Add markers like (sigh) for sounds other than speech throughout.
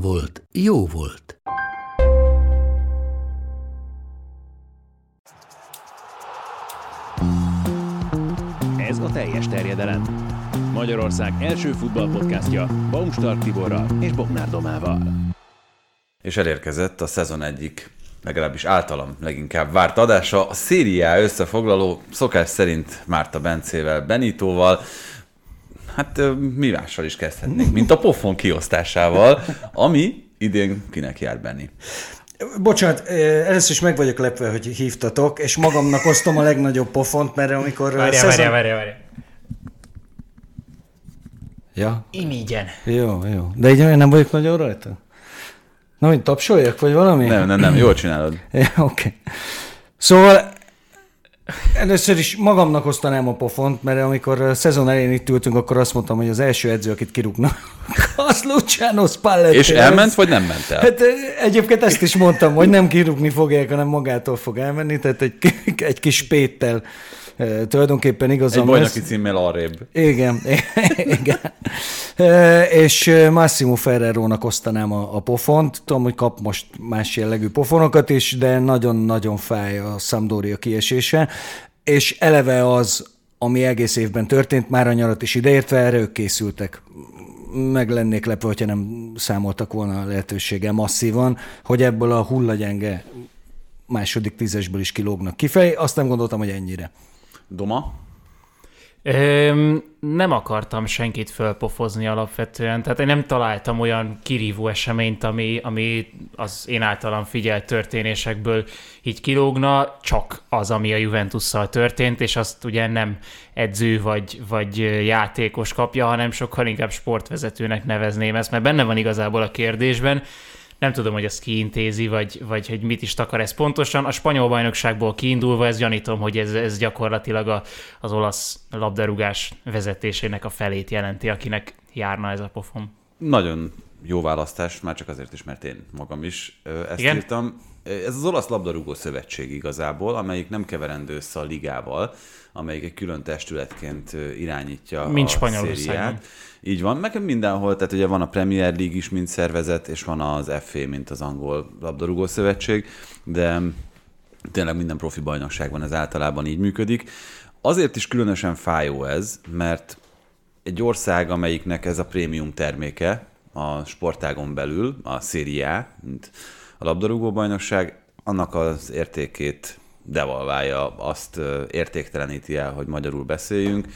volt, jó volt. Ez a teljes terjedelem. Magyarország első futballpodcastja Baumstark Tiborral és Bognár Domával. És elérkezett a szezon egyik, legalábbis általam leginkább várt adása, a szériá összefoglaló, szokás szerint Márta Bencével, Benitóval, hát mi mással is kezdhetnénk, mint a pofon kiosztásával, ami idén kinek jár Benni. Bocsánat, először is meg vagyok lepve, hogy hívtatok, és magamnak osztom a legnagyobb pofont, mert amikor... Várjál, szezon- várjál, várjál, várjál. Ja, Imigyen. jó, jó. De így nem vagyok nagyon rajta? Na, hogy tapsoljak, vagy valami? Nem, nem, nem, jól csinálod. (laughs) Oké. Okay. Szóval először is magamnak osztanám a pofont, mert amikor a szezon elején itt ültünk, akkor azt mondtam, hogy az első edző, akit kirúgnak, (laughs) az Luciano Spalletti. És elment, vagy nem ment el? Hát egyébként ezt is mondtam, hogy nem kirúgni fogják, hanem magától fog elmenni, tehát egy, (laughs) egy kis péttel tulajdonképpen Egy igazam bajnoki lesz. címmel arrébb. Igen, (laughs) igen. És Massimo Ferrerónak osztanám a, a pofont. Tudom, hogy kap most más jellegű pofonokat is, de nagyon-nagyon fáj a Sampdoria kiesése. És eleve az, ami egész évben történt, már a nyarat is ideértve, erre ők készültek. Meg lennék lepve, hogyha nem számoltak volna a lehetőséggel masszívan, hogy ebből a hullagyenge második tízesből is kilógnak kifej. Azt nem gondoltam, hogy ennyire. Doma? Öm, nem akartam senkit fölpofozni alapvetően, tehát én nem találtam olyan kirívó eseményt, ami, ami az én általam figyelt történésekből így kilógna, csak az, ami a Juventusszal történt, és azt ugye nem edző vagy, vagy játékos kapja, hanem sokkal inkább sportvezetőnek nevezném ezt, mert benne van igazából a kérdésben, nem tudom, hogy ezt kiintézi, vagy, vagy hogy mit is takar ez pontosan. A spanyol bajnokságból kiindulva, ez gyanítom, hogy ez, ez gyakorlatilag a, az olasz labdarúgás vezetésének a felét jelenti, akinek járna ez a pofon. Nagyon jó választás, már csak azért is, mert én magam is ezt Igen? írtam. Ez az olasz labdarúgó szövetség igazából, amelyik nem keverendő össze a ligával, amelyik egy külön testületként irányítja Mint a Spanyolországban. Így van, meg mindenhol, tehát ugye van a Premier League is, mint szervezet, és van az FA, mint az angol labdarúgó szövetség, de tényleg minden profi bajnokságban ez általában így működik. Azért is különösen fájó ez, mert egy ország, amelyiknek ez a prémium terméke a sportágon belül, a A, mint a labdarúgó bajnokság, annak az értékét devalválja, azt értékteleníti el, hogy magyarul beszéljünk,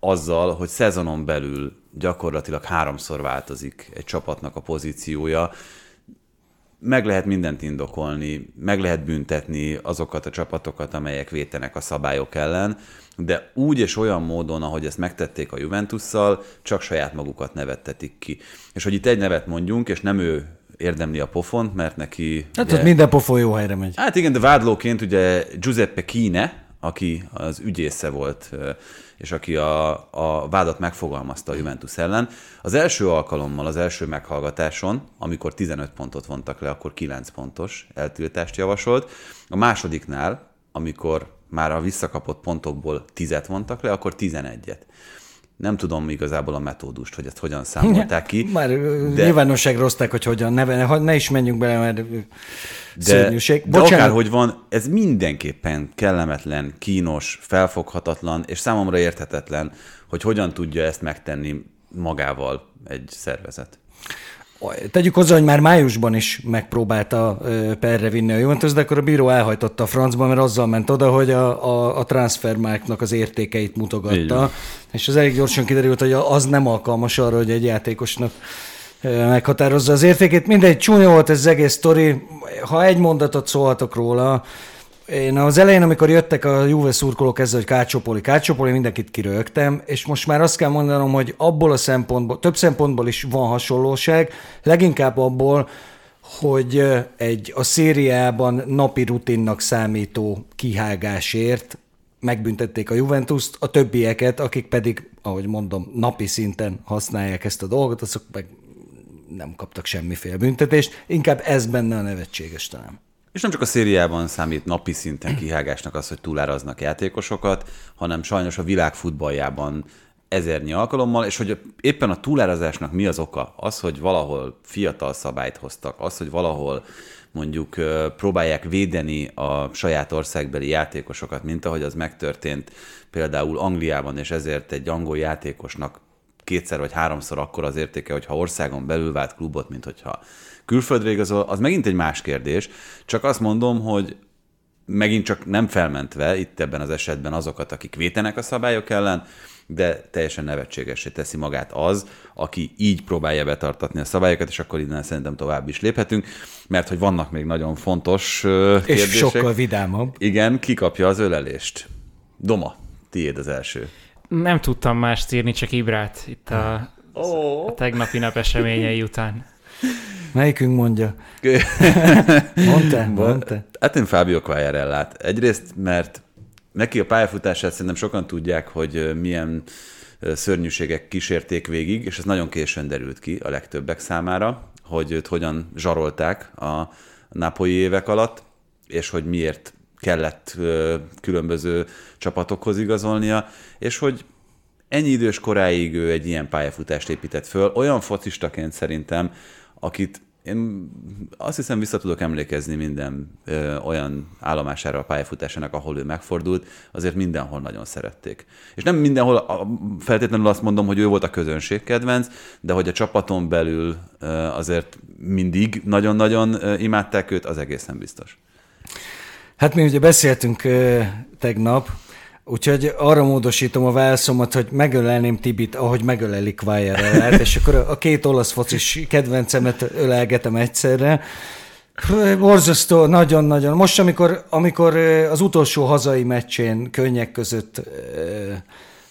azzal, hogy szezonon belül gyakorlatilag háromszor változik egy csapatnak a pozíciója, meg lehet mindent indokolni, meg lehet büntetni azokat a csapatokat, amelyek vétenek a szabályok ellen, de úgy és olyan módon, ahogy ezt megtették a Juventusszal, csak saját magukat nevettetik ki. És hogy itt egy nevet mondjunk, és nem ő érdemli a pofont, mert neki... Hát ugye- ott minden pofon jó helyre megy. Hát igen, de vádlóként ugye Giuseppe Kine, aki az ügyésze volt, és aki a, a vádat megfogalmazta a Juventus ellen, az első alkalommal, az első meghallgatáson, amikor 15 pontot vontak le, akkor 9 pontos eltiltást javasolt. A másodiknál, amikor már a visszakapott pontokból 10 vontak le, akkor 11-et. Nem tudom igazából a metódust, hogy ezt hogyan számolták ki. (laughs) Már de- nyilvánosságra hozták, hogy hogyan, ne, ne, ne is menjünk bele, mert de, szörnyűség. de akárhogy van, ez mindenképpen kellemetlen, kínos, felfoghatatlan, és számomra érthetetlen, hogy hogyan tudja ezt megtenni magával egy szervezet. Tegyük hozzá, hogy már májusban is megpróbálta perre vinni a Juventus, de akkor a bíró elhajtotta a francba, mert azzal ment oda, hogy a, a, a transfermárknak az értékeit mutogatta. És az elég gyorsan kiderült, hogy az nem alkalmas arra, hogy egy játékosnak meghatározza az értékét. Mindegy, csúnya volt ez az egész sztori. Ha egy mondatot szólhatok róla, Én az elején, amikor jöttek a Juve szurkolók ezzel, hogy Kácsopoli, Kácsopoli, mindenkit kirögtem, és most már azt kell mondanom, hogy abból a szempontból, több szempontból is van hasonlóság, leginkább abból, hogy egy a szériában napi rutinnak számító kihágásért megbüntették a Juventus-t, a többieket, akik pedig, ahogy mondom, napi szinten használják ezt a dolgot, azok meg nem kaptak semmiféle büntetést. Inkább ez benne a nevetséges talán. És nem csak a szériában számít napi szinten kihágásnak az, hogy túláraznak játékosokat, hanem sajnos a világ futballjában ezernyi alkalommal, és hogy éppen a túlárazásnak mi az oka? Az, hogy valahol fiatal szabályt hoztak, az, hogy valahol mondjuk próbálják védeni a saját országbeli játékosokat, mint ahogy az megtörtént például Angliában, és ezért egy angol játékosnak kétszer vagy háromszor akkor az értéke, hogyha országon belül vált klubot, mint hogyha külföldre igazol, az megint egy más kérdés. Csak azt mondom, hogy megint csak nem felmentve itt ebben az esetben azokat, akik vétenek a szabályok ellen, de teljesen nevetségesé teszi magát az, aki így próbálja betartatni a szabályokat, és akkor innen szerintem tovább is léphetünk, mert hogy vannak még nagyon fontos kérdések. És sokkal vidámabb. Igen, kikapja az ölelést. Doma, tiéd az első. Nem tudtam mást írni, csak Ibrát itt a, oh. a tegnapi nap eseményei után. Melyikünk mondja? (laughs) Mondta? Mondta? Hát én Fábio Quagliarellát. Egyrészt, mert neki a pályafutását szerintem sokan tudják, hogy milyen szörnyűségek kísérték végig, és ez nagyon későn derült ki a legtöbbek számára, hogy őt hogyan zsarolták a nápolyi évek alatt, és hogy miért kellett különböző csapatokhoz igazolnia, és hogy ennyi idős koráig ő egy ilyen pályafutást épített föl, olyan focistaként szerintem, akit én azt hiszem vissza tudok emlékezni minden ö, olyan állomására a pályafutásának, ahol ő megfordult, azért mindenhol nagyon szerették. És nem mindenhol a, feltétlenül azt mondom, hogy ő volt a közönség kedvenc, de hogy a csapaton belül ö, azért mindig nagyon-nagyon ö, imádták őt, az egészen biztos. Hát mi ugye beszéltünk ö, tegnap, Úgyhogy arra módosítom a válaszomat, hogy megölelném Tibit, ahogy megölelik Quagliarellát, és akkor a két olasz focis kedvencemet ölelgetem egyszerre. Borzasztó, nagyon-nagyon. Most, amikor, amikor az utolsó hazai meccsén könnyek között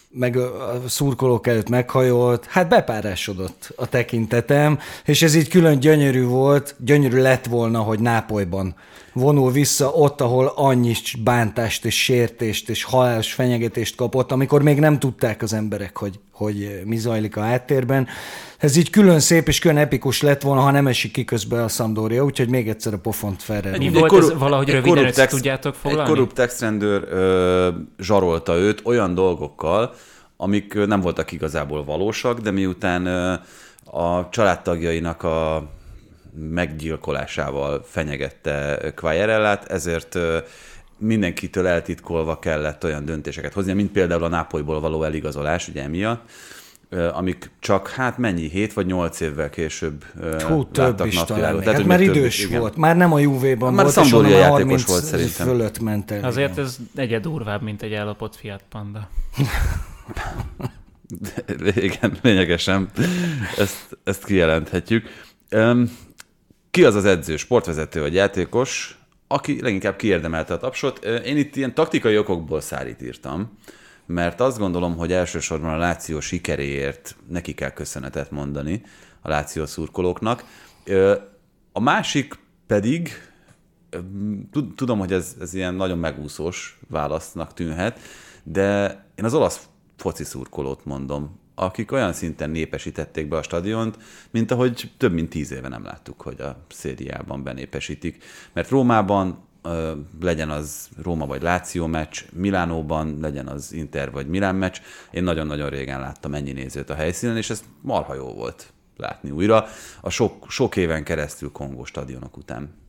meg a szurkolók előtt meghajolt, hát bepárásodott a tekintetem, és ez így külön gyönyörű volt, gyönyörű lett volna, hogy Nápolyban vonul vissza ott, ahol annyi bántást és sértést és halálos fenyegetést kapott, amikor még nem tudták az emberek, hogy, hogy mi zajlik a háttérben. Ez így külön szép és külön epikus lett volna, ha nem esik ki közben a Szandória, úgyhogy még egyszer a pofont felre. Egy volt korrupt, ez valahogy röviden össze tudjátok foglalni? Egy korrupt textrendőr ö, zsarolta őt olyan dolgokkal, amik nem voltak igazából valósak, de miután ö, a családtagjainak a meggyilkolásával fenyegette Quagliarellát, ezért mindenkitől eltitkolva kellett olyan döntéseket hozni, mint például a Nápolyból való eligazolás, ugye emiatt, amik csak hát mennyi, 7 vagy 8 évvel később Hú, több is talán. Tehát, hát már idős több, volt, már nem a Juve-ban már volt, és onnan játékos volt szerintem. fölött ment el. Azért igen. ez egyed durvább, mint egy ellopott Fiat Panda. (laughs) igen, lényegesen. Ezt, ezt kijelenthetjük. Ki az az edző, sportvezető vagy játékos, aki leginkább kiérdemelte a tapsot? Én itt ilyen taktikai okokból szállít írtam, mert azt gondolom, hogy elsősorban a Láció sikeréért neki kell köszönetet mondani a Láció szurkolóknak. A másik pedig, tudom, hogy ez, ez ilyen nagyon megúszós válasznak tűnhet, de én az olasz foci szurkolót mondom akik olyan szinten népesítették be a stadiont, mint ahogy több mint tíz éve nem láttuk, hogy a szériában benépesítik. Mert Rómában legyen az Róma vagy Láció meccs, Milánóban legyen az Inter vagy Milán meccs. Én nagyon-nagyon régen láttam ennyi nézőt a helyszínen, és ez marha jó volt látni újra a sok, sok éven keresztül Kongó stadionok után.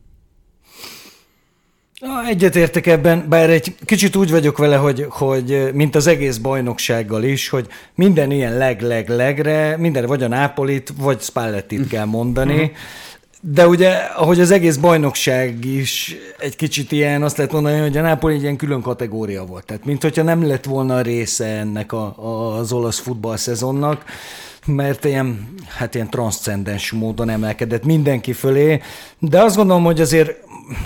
Egyetértek ebben, bár egy kicsit úgy vagyok vele, hogy, hogy mint az egész bajnoksággal is, hogy minden ilyen leg-leg-legre, minden vagy a Nápolit, vagy Spallettit kell mondani. De ugye, ahogy az egész bajnokság is egy kicsit ilyen, azt lehet mondani, hogy a Nápoli egy ilyen külön kategória volt. Tehát, mint hogyha nem lett volna része ennek a, a, az olasz futball szezonnak mert ilyen, hát ilyen transzcendens módon emelkedett mindenki fölé, de azt gondolom, hogy azért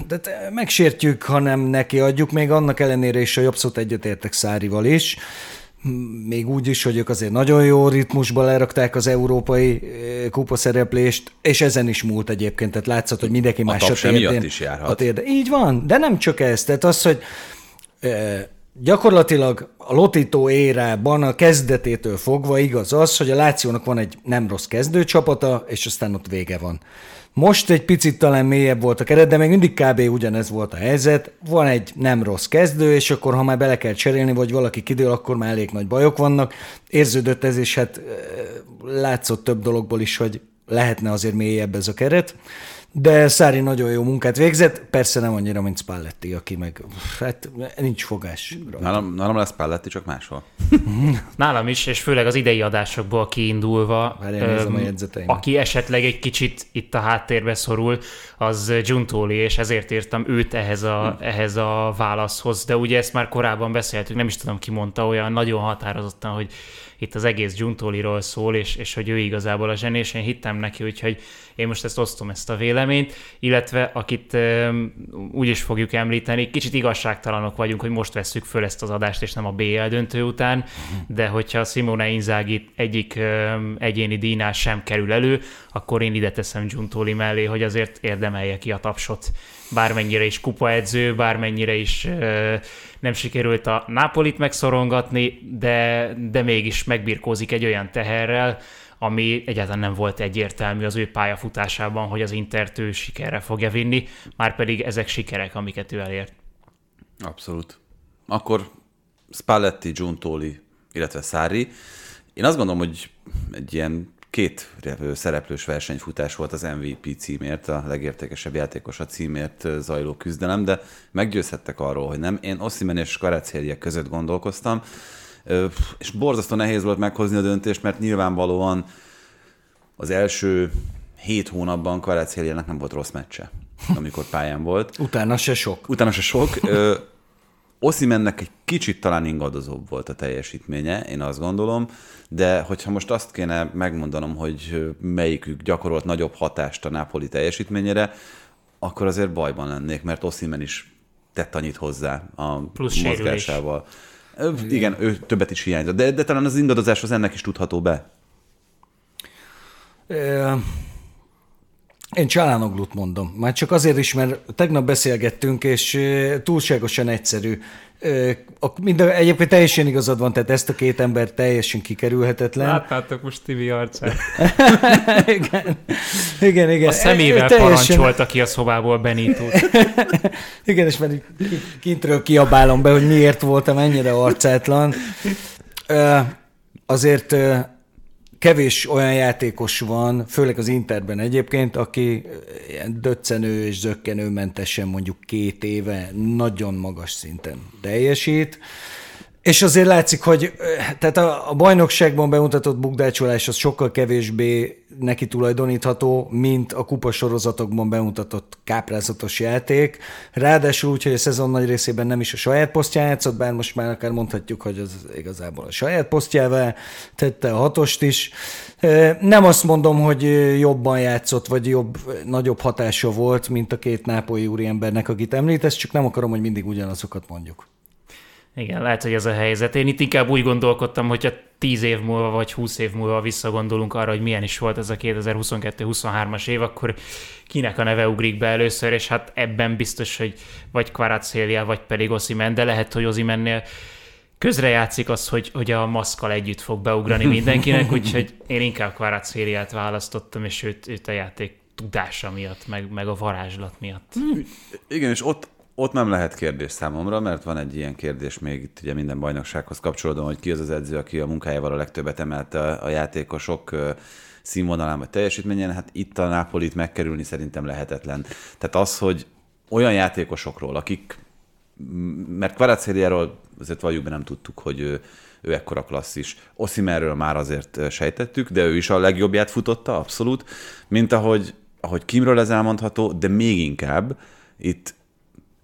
de megsértjük, ha nem neki adjuk, még annak ellenére is a jobb szót egyetértek Szárival is. Még úgy is, hogy ők azért nagyon jó ritmusba lerakták az európai eh, kupa szereplést, és ezen is múlt egyébként, tehát látszott, hogy mindenki más taps emiatt is járhat. Érde. Így van, de nem csak ez, tehát az, hogy eh, gyakorlatilag a Lotito érában a kezdetétől fogva igaz az, hogy a Lációnak van egy nem rossz kezdőcsapata, és aztán ott vége van. Most egy picit talán mélyebb volt a keret, de még mindig kb. ugyanez volt a helyzet. Van egy nem rossz kezdő, és akkor ha már bele kell cserélni, vagy valaki kidől, akkor már elég nagy bajok vannak. Érződött ez, és hát látszott több dologból is, hogy lehetne azért mélyebb ez a keret de Szári nagyon jó munkát végzett, persze nem annyira, mint Spalletti, aki meg, hát nincs fogás. Nálam, nálam lesz Spalletti, csak máshol. (laughs) Nálam is, és főleg az idei adásokból kiindulva, Várjál, nézem a aki esetleg egy kicsit itt a háttérbe szorul, az Giuntoli, és ezért írtam őt ehhez a, ehhez a válaszhoz, de ugye ezt már korábban beszéltük, nem is tudom ki mondta olyan nagyon határozottan, hogy itt az egész Giuntoliról szól, és, és hogy ő igazából a zseni, és én hittem neki, úgyhogy én most ezt osztom, ezt a véleményt, illetve akit úgy is fogjuk említeni, kicsit igazságtalanok vagyunk, hogy most vesszük föl ezt az adást, és nem a BL döntő után, de hogyha Simone Inzaghi egyik egyéni díjnál sem kerül elő, akkor én ide teszem Giuntoli mellé, hogy azért érdemelje ki a tapsot. Bármennyire is kupaedző, bármennyire is nem sikerült a Nápolit megszorongatni, de, de mégis megbirkózik egy olyan teherrel, ami egyáltalán nem volt egyértelmű az ő pályafutásában, hogy az Intert ő sikerre fogja vinni, már pedig ezek sikerek, amiket ő elért. Abszolút. Akkor Spalletti, Giuntoli, illetve Szári. Én azt gondolom, hogy egy ilyen két szereplős versenyfutás volt az MVP címért, a legértékesebb játékos a címért zajló küzdelem, de meggyőzhettek arról, hogy nem. Én Ossimen és Karacélia között gondolkoztam, és borzasztó nehéz volt meghozni a döntést, mert nyilvánvalóan az első hét hónapban Karacéliának nem volt rossz meccse, amikor pályán volt. Utána se sok. Utána se sok. Oszimennek egy kicsit talán ingadozóbb volt a teljesítménye, én azt gondolom, de hogyha most azt kéne megmondanom, hogy melyikük gyakorolt nagyobb hatást a Napoli teljesítményére, akkor azért bajban lennék, mert Oszimen is tett annyit hozzá a Plusz mozgásával. Sérülés. Igen, ő többet is hiányzott, de, de talán az ingadozás az ennek is tudható be. Én Csalánoglut mondom. Már csak azért is, mert tegnap beszélgettünk, és túlságosan egyszerű. Mind, egyébként teljesen igazad van, tehát ezt a két ember teljesen kikerülhetetlen. Láttátok most Tibi arcát. (laughs) igen, igen, igen. A szemével teljesen... parancsolta ki a szobából Benito. (laughs) igen, és már kintről kiabálom be, hogy miért voltam ennyire arcátlan. Azért kevés olyan játékos van, főleg az Interben egyébként, aki ilyen döccenő és zöggenőmentesen mondjuk két éve nagyon magas szinten teljesít. És azért látszik, hogy tehát a, a bajnokságban bemutatott bukdácsolás az sokkal kevésbé neki tulajdonítható, mint a kupasorozatokban bemutatott káprázatos játék. Ráadásul úgy, hogy a szezon nagy részében nem is a saját posztján játszott, bár most már akár mondhatjuk, hogy az igazából a saját posztjával tette a hatost is. Nem azt mondom, hogy jobban játszott, vagy jobb, nagyobb hatása volt, mint a két nápolyi úriembernek, akit említesz, csak nem akarom, hogy mindig ugyanazokat mondjuk. Igen, lehet, hogy ez a helyzet. Én itt inkább úgy gondolkodtam, hogyha 10 év múlva vagy 20 év múlva visszagondolunk arra, hogy milyen is volt ez a 2022-23-as év, akkor kinek a neve ugrik be először, és hát ebben biztos, hogy vagy Kvaratszélia, vagy pedig Oszimen, de lehet, hogy Ozimennél közrejátszik az, hogy, hogy a maszkal együtt fog beugrani (laughs) mindenkinek, úgyhogy én inkább Kvaratszéliát választottam, és őt, őt a játék tudása miatt, meg, meg a varázslat miatt. Igen, és ott ott nem lehet kérdés számomra, mert van egy ilyen kérdés még itt ugye minden bajnoksághoz kapcsolódóan, hogy ki az az edző, aki a munkájával a legtöbbet emelte a játékosok színvonalán vagy teljesítményen, hát itt a Nápolit megkerülni szerintem lehetetlen. Tehát az, hogy olyan játékosokról, akik, mert Kvaratszériáról azért valljuk be nem tudtuk, hogy ő, ő ekkora klasszis. Oszimerről már azért sejtettük, de ő is a legjobbját futotta, abszolút, mint ahogy, ahogy Kimről ez elmondható, de még inkább itt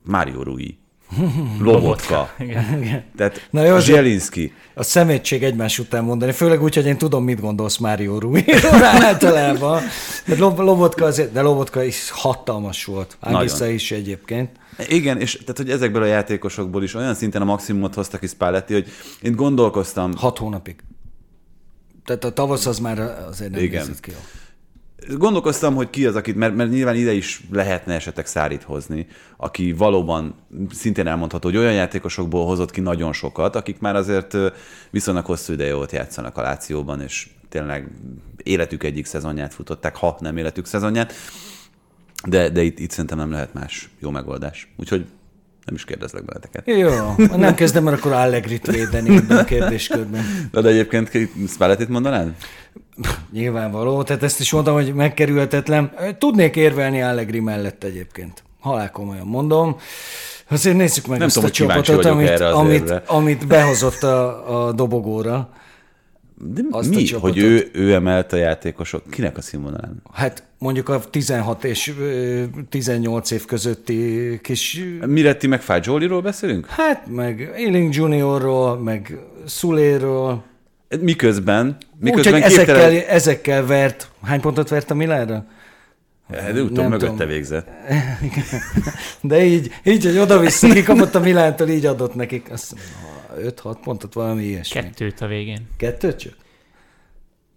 Mário Rui. (laughs) Lobotka. Igen. Tehát Na jó, Zselinski. A szemétség egymás után mondani, főleg úgy, hogy én tudom, mit gondolsz Mário Rui (laughs) általában. De Lob- Lobotka azért, de Lobotka is hatalmas volt. Nagyon. is egyébként. Igen, és tehát, hogy ezekből a játékosokból is olyan szinten a maximumot hozta ki Spalletti, hogy én gondolkoztam, Hat hónapig. Tehát a tavasz az már azért nem Igen. ki. jól. Gondolkoztam, hogy ki az, akit, mert, mert nyilván ide is lehetne esetleg Szárit hozni, aki valóban szintén elmondható, hogy olyan játékosokból hozott ki nagyon sokat, akik már azért viszonylag hosszú ideje ott játszanak a Lációban, és tényleg életük egyik szezonját futották, ha nem életük szezonját, de, de itt, itt szerintem nem lehet más jó megoldás. Úgyhogy nem is kérdezlek benneteket. Jó, nem kezdem el, akkor Allegrit védeni ebben a kérdéskörben. De, de egyébként Spallettit mondanád? Nyilvánvaló, tehát ezt is mondtam, hogy megkerülhetetlen. Tudnék érvelni Allegri mellett egyébként. Halál komolyan mondom. Azért nézzük meg Nem ezt tudom, a csapatot, amit, erre az amit, amit behozott a, a dobogóra. De Azt a mi, csapatot. hogy ő, ő emelt a játékosok? Kinek a színvonalán? Hát mondjuk a 16 és ö, 18 év közötti kis... Miretti meg Fagioliról beszélünk? Hát meg Ealing Juniorról, meg Szuléről. Miközben, Úgyhogy miközben ezekkel, képtelen... ezekkel vert. Hány pontot vert a Milánra? De utóbb nem mögötte tudom. végzett. (laughs) De így, így hogy oda-vissza kikapott a Milántól, így adott nekik. Azt 5-6 pontot, valami ilyesmi. Kettőt a végén. Kettőt csak?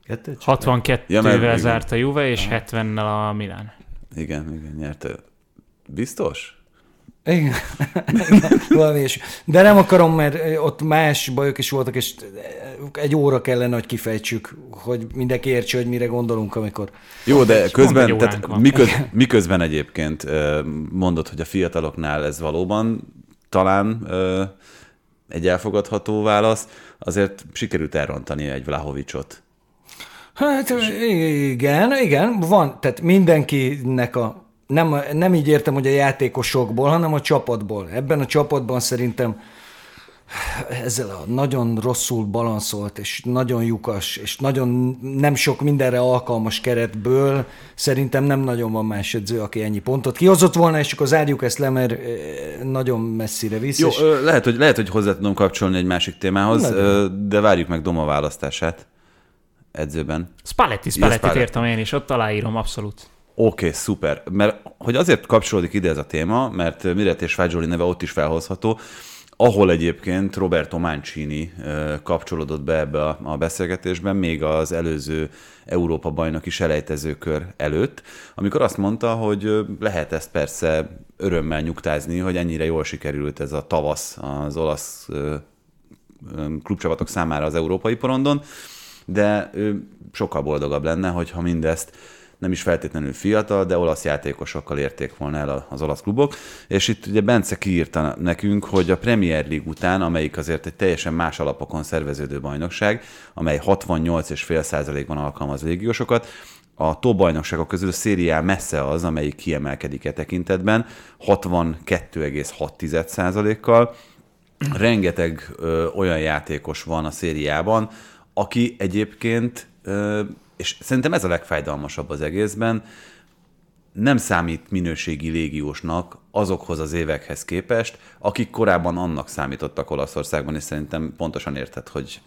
Kettőt csak? 62-vel Ja, zárt a Juve, és 70-nel a Milán. Igen, igen, nyerte. Biztos? Igen. (laughs) Valami ilyesmi. De nem akarom, mert ott más bajok is voltak, és egy óra kellene, hogy kifejtsük, hogy mindenki értse, hogy mire gondolunk, amikor... Jó, de közben, tehát van. miköz, miközben egyébként mondod, hogy a fiataloknál ez valóban talán egy elfogadható válasz, azért sikerült elrontani egy Vlahovicsot. Hát igen, igen, van, tehát mindenkinek a, nem, nem így értem, hogy a játékosokból, hanem a csapatból. Ebben a csapatban szerintem ezzel a nagyon rosszul balanszolt, és nagyon lyukas, és nagyon nem sok mindenre alkalmas keretből szerintem nem nagyon van más edző, aki ennyi pontot kihozott volna, és akkor zárjuk ezt le, mert nagyon messzire visz. Jó, és- lehet, hogy, lehet, hogy hozzá tudom kapcsolni egy másik témához, Nagyon. de várjuk meg Doma választását edzőben. Spalletti, Spalletti Spalletti. értem én is, ott aláírom abszolút. Oké, okay, szuper. Mert hogy azért kapcsolódik ide ez a téma, mert Miret és Fagioli neve ott is felhozható, ahol egyébként Roberto Mancini kapcsolódott be ebbe a, beszélgetésben, még az előző Európa bajnoki selejtezőkör előtt, amikor azt mondta, hogy lehet ezt persze örömmel nyugtázni, hogy ennyire jól sikerült ez a tavasz az olasz klubcsapatok számára az európai porondon, de ő sokkal boldogabb lenne, hogyha mindezt nem is feltétlenül fiatal, de olasz játékosokkal érték volna el az olasz klubok. És itt ugye Bence kiírta nekünk, hogy a Premier League után, amelyik azért egy teljesen más alapokon szerveződő bajnokság, amely 68,5%-ban alkalmaz légiósokat, a top bajnokságok közül a A messze az, amelyik kiemelkedik e tekintetben, 62,6%-kal. Rengeteg ö, olyan játékos van a szériában, aki egyébként, ö, és szerintem ez a legfájdalmasabb az egészben, nem számít minőségi légiósnak azokhoz az évekhez képest, akik korábban annak számítottak Olaszországban, és szerintem pontosan érted, hogy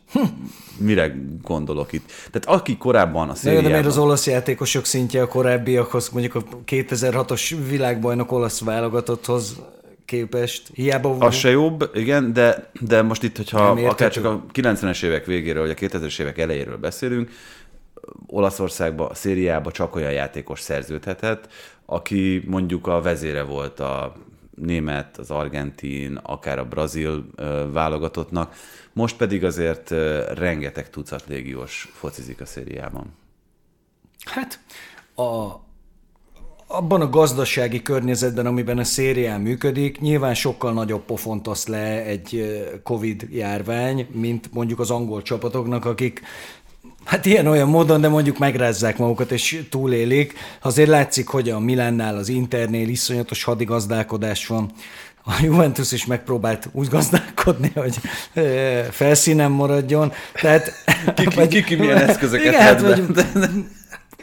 mire gondolok itt. Tehát aki korábban a szériában... de miért az olasz játékosok szintje a korábbiakhoz, mondjuk a 2006-os világbajnok olasz válogatotthoz képest? Hiába Az se jobb, igen, de, de most itt, hogyha akár csak a 90-es évek végéről, vagy a 2000-es évek elejéről beszélünk, Olaszországba, szériába csak olyan játékos szerződhetett, aki mondjuk a vezére volt a német, az argentin, akár a brazil válogatottnak, most pedig azért rengeteg tucat légiós focizik a szériában. Hát a, abban a gazdasági környezetben, amiben a szérián működik, nyilván sokkal nagyobb pofont osz le egy Covid járvány, mint mondjuk az angol csapatoknak, akik Hát ilyen-olyan módon, de mondjuk megrázzák magukat és túlélik. Azért látszik, hogy a Milánnál, az Internél iszonyatos hadigazdálkodás van. A Juventus is megpróbált úgy gazdálkodni, hogy felszínen maradjon. Tehát, Ki- ki- ki- ki milyen eszközöket igen, hát, vagy,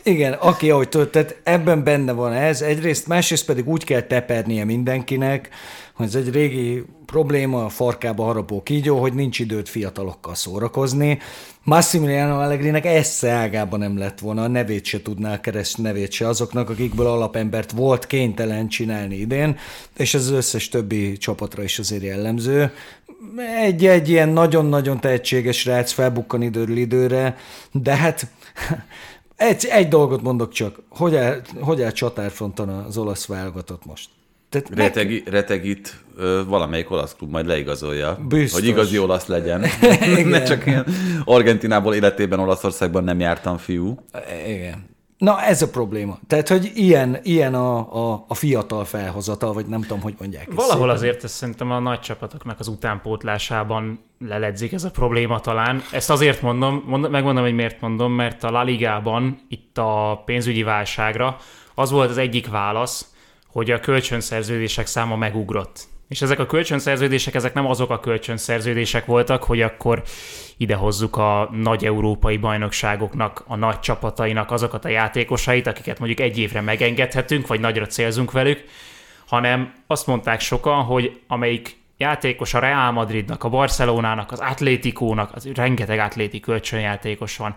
Igen, aki ahogy tudod, tehát ebben benne van ez egyrészt, másrészt pedig úgy kell tepernie mindenkinek, hogy ez egy régi probléma, a farkába harapó kígyó, hogy nincs időt fiatalokkal szórakozni. Massimiliano Allegrinek esze ágában nem lett volna, a nevét se tudná keresni, nevét se azoknak, akikből alapembert volt kénytelen csinálni idén, és ez az összes többi csapatra is azért jellemző. Egy, egy ilyen nagyon-nagyon tehetséges rác felbukkan időről időre, de hát (laughs) egy, egy dolgot mondok csak, hogy áll, hogy áll csatárfronton az olasz válogatott most? Tehát meg- Retegi, Retegit ö, valamelyik olasz klub majd leigazolja, Biztos. hogy igazi olasz legyen. (laughs) ne csak ilyen Argentinából életében Olaszországban nem jártam fiú. Igen. Na, ez a probléma. Tehát, hogy ilyen, ilyen a, a, a fiatal felhozatal, vagy nem tudom, hogy mondják. Valahol szépen. azért ezt szerintem a nagy csapatoknak az utánpótlásában leledzik ez a probléma talán. Ezt azért mondom, mond, megmondom, hogy miért mondom, mert a La Ligában itt a pénzügyi válságra az volt az egyik válasz, hogy a kölcsönszerződések száma megugrott. És ezek a kölcsönszerződések, ezek nem azok a kölcsönszerződések voltak, hogy akkor idehozzuk a nagy európai bajnokságoknak, a nagy csapatainak azokat a játékosait, akiket mondjuk egy évre megengedhetünk, vagy nagyra célzunk velük, hanem azt mondták sokan, hogy amelyik játékos a Real Madridnak, a Barcelonának, az Atlétikónak, az rengeteg atléti kölcsönjátékos van,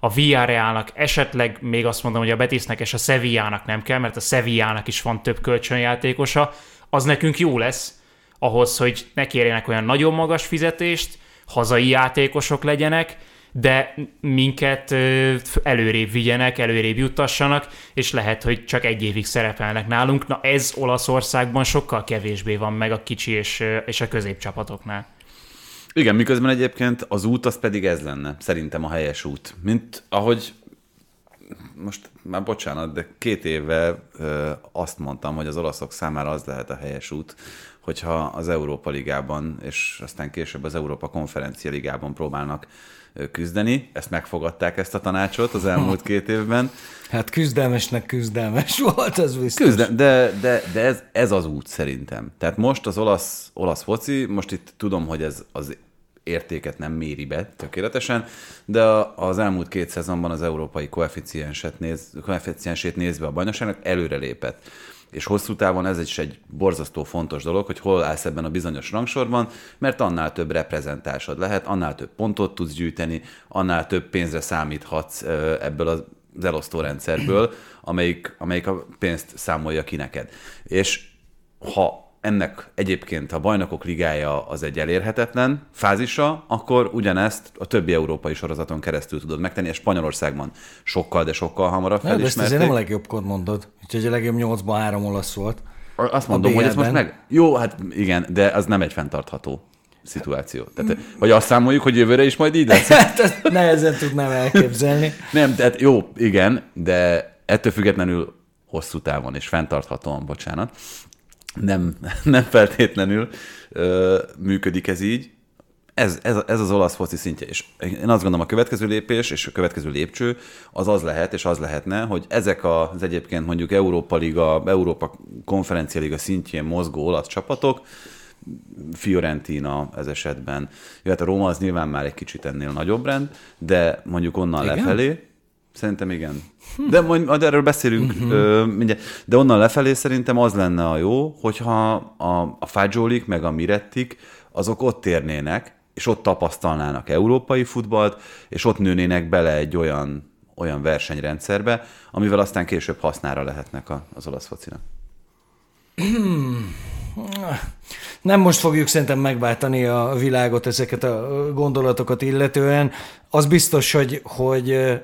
a Villarrealnak, esetleg még azt mondom, hogy a Betisnek és a Sevillának nem kell, mert a Sevillának is van több kölcsönjátékosa, az nekünk jó lesz, ahhoz, hogy ne kérjenek olyan nagyon magas fizetést, hazai játékosok legyenek, de minket előrébb vigyenek, előrébb juttassanak, és lehet, hogy csak egy évig szerepelnek nálunk. Na ez Olaszországban sokkal kevésbé van meg a kicsi és, és a középcsapatoknál. Igen, miközben egyébként az út az pedig ez lenne, szerintem a helyes út. Mint ahogy most már bocsánat, de két éve ö, azt mondtam, hogy az olaszok számára az lehet a helyes út, hogyha az Európa Ligában, és aztán később az Európa Konferencia Ligában próbálnak küzdeni. Ezt megfogadták, ezt a tanácsot az elmúlt (laughs) két évben. Hát küzdelmesnek küzdelmes (laughs) volt, ez biztos. Küzde, de, de, de ez, ez az út szerintem. Tehát most az olasz, olasz foci, most itt tudom, hogy ez az értéket nem méri be tökéletesen, de az elmúlt két szezonban az európai koeficienset néz, koeficiensét nézve a bajnokságnak előrelépett. És hosszú távon ez is egy borzasztó fontos dolog, hogy hol állsz ebben a bizonyos rangsorban, mert annál több reprezentásod lehet, annál több pontot tudsz gyűjteni, annál több pénzre számíthatsz ebből az elosztó rendszerből, amelyik, amelyik a pénzt számolja ki neked. És ha ennek egyébként a bajnokok ligája az egy elérhetetlen fázisa, akkor ugyanezt a többi európai sorozaton keresztül tudod megtenni, és Spanyolországban sokkal, de sokkal hamarabb Nem, de ezt azért nem a felismerték. legjobbkor mondod. Úgyhogy a legjobb nyolcban három olasz volt. Azt mondom, hogy ez most meg... Jó, hát igen, de az nem egy fenntartható szituáció. Tehát, vagy azt számoljuk, hogy jövőre is majd így lesz. (laughs) Hát ezt nehezen tudnám elképzelni. Nem, tehát jó, igen, de ettől függetlenül hosszú távon és fenntarthatóan, bocsánat, nem, (laughs) nem feltétlenül ö, működik ez így. Ez, ez, ez az olasz foci szintje. És én azt gondolom, a következő lépés és a következő lépcső az az lehet, és az lehetne, hogy ezek az egyébként mondjuk Európa Liga, Európa Konferencia Liga szintjén mozgó olasz csapatok, Fiorentina ez esetben. Jó, hát Róma az nyilván már egy kicsit ennél nagyobb rend, de mondjuk onnan Igen? lefelé, Szerintem igen. De majd, majd erről beszélünk ö, mindjárt. De onnan lefelé szerintem az lenne a jó, hogyha a, a Fagioli-k meg a Mirettik, azok ott térnének, és ott tapasztalnának európai futballt, és ott nőnének bele egy olyan, olyan versenyrendszerbe, amivel aztán később hasznára lehetnek a, az olasz focinak. (clears throat) Nem most fogjuk szerintem megváltani a világot ezeket a gondolatokat illetően. Az biztos, hogy, hogy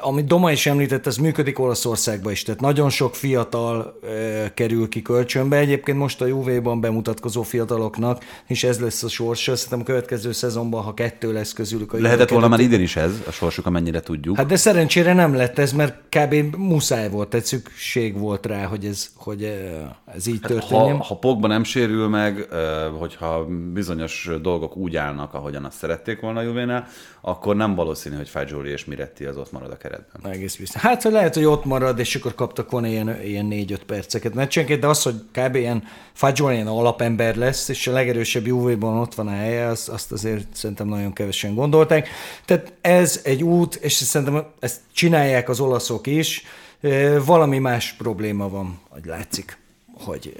amit Doma is említett, ez működik Olaszországban is, tehát nagyon sok fiatal ö, kerül ki kölcsönbe. Egyébként most a Juve-ban bemutatkozó fiataloknak, és ez lesz a sorsa. Szerintem a következő szezonban, ha kettő lesz közülük a Lehetett volna már idén is ez, a sorsuk, amennyire tudjuk. Hát de szerencsére nem lett ez, mert kb. muszáj volt, tehát szükség volt rá, hogy ez, hogy ez így hát történjen. Ha, ha Pogba nem sérül meg, hogyha bizonyos dolgok úgy állnak, ahogyan azt szerették volna a Juvénál, akkor nem valószínű, hogy Fagioli és Miretti az ott marad marad a keretben. Egész biztos. Hát, hogy lehet, hogy ott marad, és akkor kaptak volna ilyen, ilyen négy-öt perceket meccsenként, de az, hogy kb. ilyen Fajol ilyen alapember lesz, és a legerősebb Juve-ban ott van a helye, azt, azt azért szerintem nagyon kevesen gondolták. Tehát ez egy út, és szerintem ezt csinálják az olaszok is, valami más probléma van, hogy látszik hogy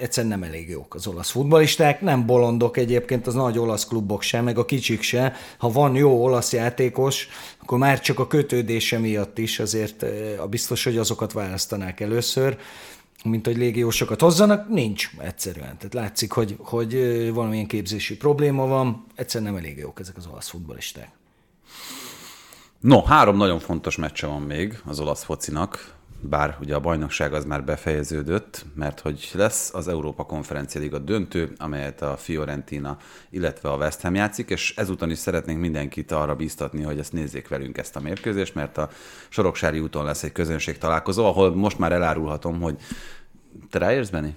egyszerűen nem elég jók az olasz futbalisták, nem bolondok egyébként az nagy olasz klubok sem, meg a kicsik se. Ha van jó olasz játékos, akkor már csak a kötődése miatt is azért a biztos, hogy azokat választanák először mint hogy légiósokat hozzanak, nincs egyszerűen. Tehát látszik, hogy, hogy valamilyen képzési probléma van, egyszerűen nem elég jók ezek az olasz futbalisták. No, három nagyon fontos meccse van még az olasz focinak bár ugye a bajnokság az már befejeződött, mert hogy lesz az Európa Konferencia Liga döntő, amelyet a Fiorentina, illetve a West Ham játszik, és ezúton is szeretnénk mindenkit arra bíztatni, hogy ezt nézzék velünk ezt a mérkőzést, mert a Soroksári úton lesz egy közönség találkozó, ahol most már elárulhatom, hogy te ráérsz, Benni?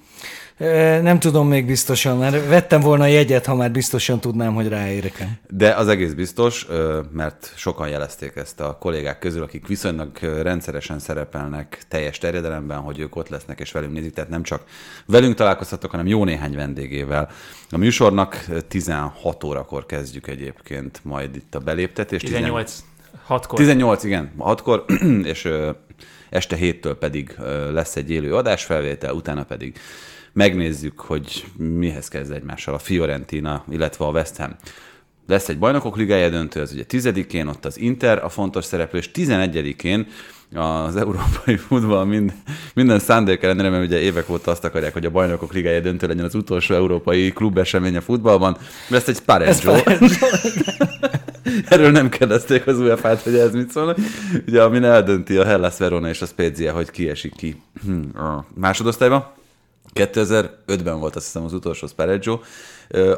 Nem tudom még biztosan, mert vettem volna jegyet, ha már biztosan tudnám, hogy ráérek. De az egész biztos, mert sokan jelezték ezt a kollégák közül, akik viszonylag rendszeresen szerepelnek teljes terjedelemben, hogy ők ott lesznek és velünk nézik, tehát nem csak velünk találkozhatok, hanem jó néhány vendégével. A műsornak 16 órakor kezdjük egyébként majd itt a beléptetés. 18. 6-kor. 18, igen, 6-kor, (clears throat) és este héttől pedig lesz egy élő adásfelvétel, utána pedig megnézzük, hogy mihez kezd egymással a Fiorentina, illetve a West Ham. Lesz egy bajnokok ligája döntő, az ugye tizedikén, ott az Inter a fontos szereplő, és tizenegyedikén az európai (laughs) futball mind, minden szándék ellenére, mert ugye évek óta azt akarják, hogy a bajnokok ligája döntő legyen az utolsó európai klubesemény a futballban. Lesz egy Pareggio. (laughs) Erről nem kérdezték az UEFA-t, hogy ez mit szól. Ugye, amin eldönti a Hellas Verona és a Spezia, hogy ki esik ki hm, a másodosztályba. 2005-ben volt azt hiszem az utolsó Spareggio.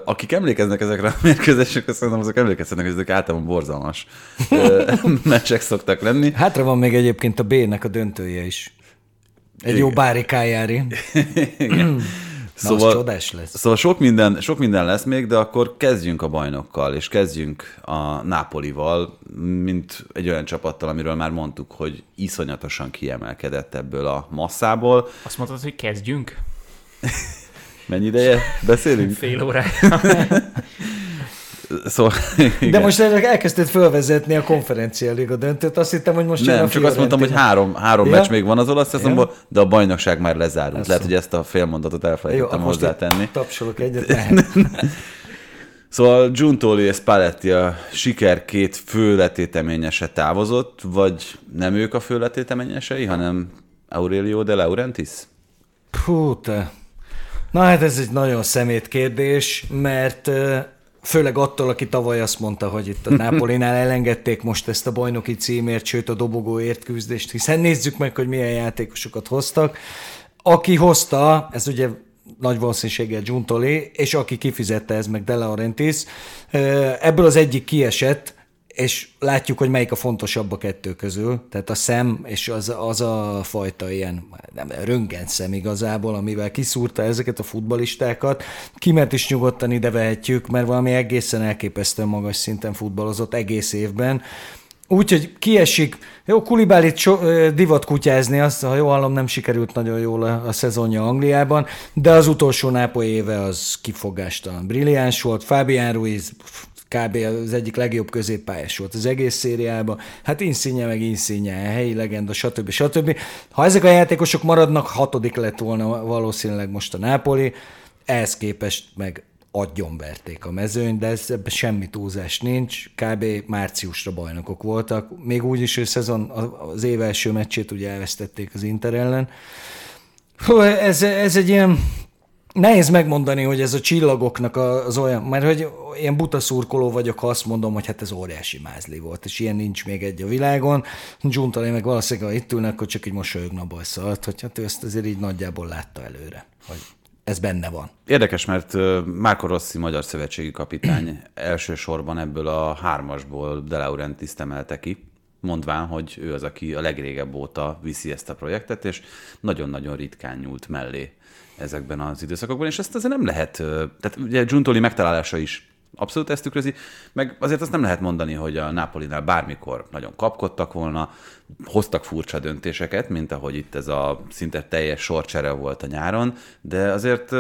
Akik emlékeznek ezekre a (laughs) mérkőzésekre, szerintem azok emlékeznek, hogy ezek általában borzalmas (laughs) meccsek szoktak lenni. Hátra van még egyébként a B-nek a döntője is. Egy Igen. jó bári kájári. (laughs) Na, szóval, csodás lesz. Szóval sok minden, sok minden lesz még, de akkor kezdjünk a bajnokkal, és kezdjünk a Nápolival, mint egy olyan csapattal, amiről már mondtuk, hogy iszonyatosan kiemelkedett ebből a masszából. Azt mondtad, hogy kezdjünk? Mennyi ideje beszélünk? Fél órája. (laughs) Szóval, igen. De most elkezdted fölvezetni a konferencia liga döntőt, azt hittem, hogy most Nem, csak azt mondtam, hogy három, három ja? meccs még van az olasz szezonban, ja? de a bajnokság már lezárult. Azt Lehet, hogy ezt a félmondatot elfelejtettem hozzátenni. Tapsolok egyet, (laughs) Szóval Giuntoli és Spalletti a siker két főletéteményese távozott, vagy nem ők a főletéteményesei, hanem Aurelio de Laurentiis? Te. Na hát ez egy nagyon szemét kérdés, mert főleg attól, aki tavaly azt mondta, hogy itt a (laughs) Nápolinál elengedték most ezt a bajnoki címért, sőt a dobogóért küzdést, hiszen nézzük meg, hogy milyen játékosokat hoztak. Aki hozta, ez ugye nagy valószínűséggel Giuntoli, és aki kifizette ez meg De Laurentiis, ebből az egyik kiesett, és látjuk, hogy melyik a fontosabb a kettő közül, tehát a szem és az, az a fajta ilyen, nem, szem igazából, amivel kiszúrta ezeket a futbalistákat. Kimet is nyugodtan ide vehetjük, mert valami egészen elképesztően magas szinten futballozott egész évben. Úgyhogy kiesik, jó, Kulibálit so, divat kutyázni, azt, ha jól hallom, nem sikerült nagyon jól a, a szezonja Angliában, de az utolsó Nápoly éve az kifogástalan brilliáns volt. Fabián Ruiz kb. az egyik legjobb középpályás volt az egész szériában. Hát Insigne meg Insigne, helyi legenda, stb. stb. Ha ezek a játékosok maradnak, hatodik lett volna valószínűleg most a Nápoli, ehhez képest meg agyonverték a mezőny, de ez, ebben semmi túlzás nincs. Kb. márciusra bajnokok voltak. Még úgy is, hogy szezon, az év első meccsét ugye elvesztették az Inter ellen. Hú, ez, ez egy ilyen Nehéz megmondani, hogy ez a csillagoknak az olyan, mert hogy ilyen buta szurkoló vagyok, ha azt mondom, hogy hát ez óriási mázli volt, és ilyen nincs még egy a világon. Zsuntali meg valószínűleg, ha itt ülnek, akkor csak így mosolyogna bajszalt, hogy hát ő ezt azért így nagyjából látta előre, hogy ez benne van. Érdekes, mert Márko Rossi, magyar szövetségi kapitány (clears throat) elsősorban ebből a hármasból De Laurentiis emelte ki, mondván, hogy ő az, aki a legrégebb óta viszi ezt a projektet, és nagyon-nagyon ritkán nyúlt mellé ezekben az időszakokban, és ezt azért nem lehet, tehát ugye Giuntoli megtalálása is Abszolút ezt tükrözi, meg azért azt nem lehet mondani, hogy a Napolinál bármikor nagyon kapkodtak volna, hoztak furcsa döntéseket, mint ahogy itt ez a szinte teljes sorcsere volt a nyáron, de azért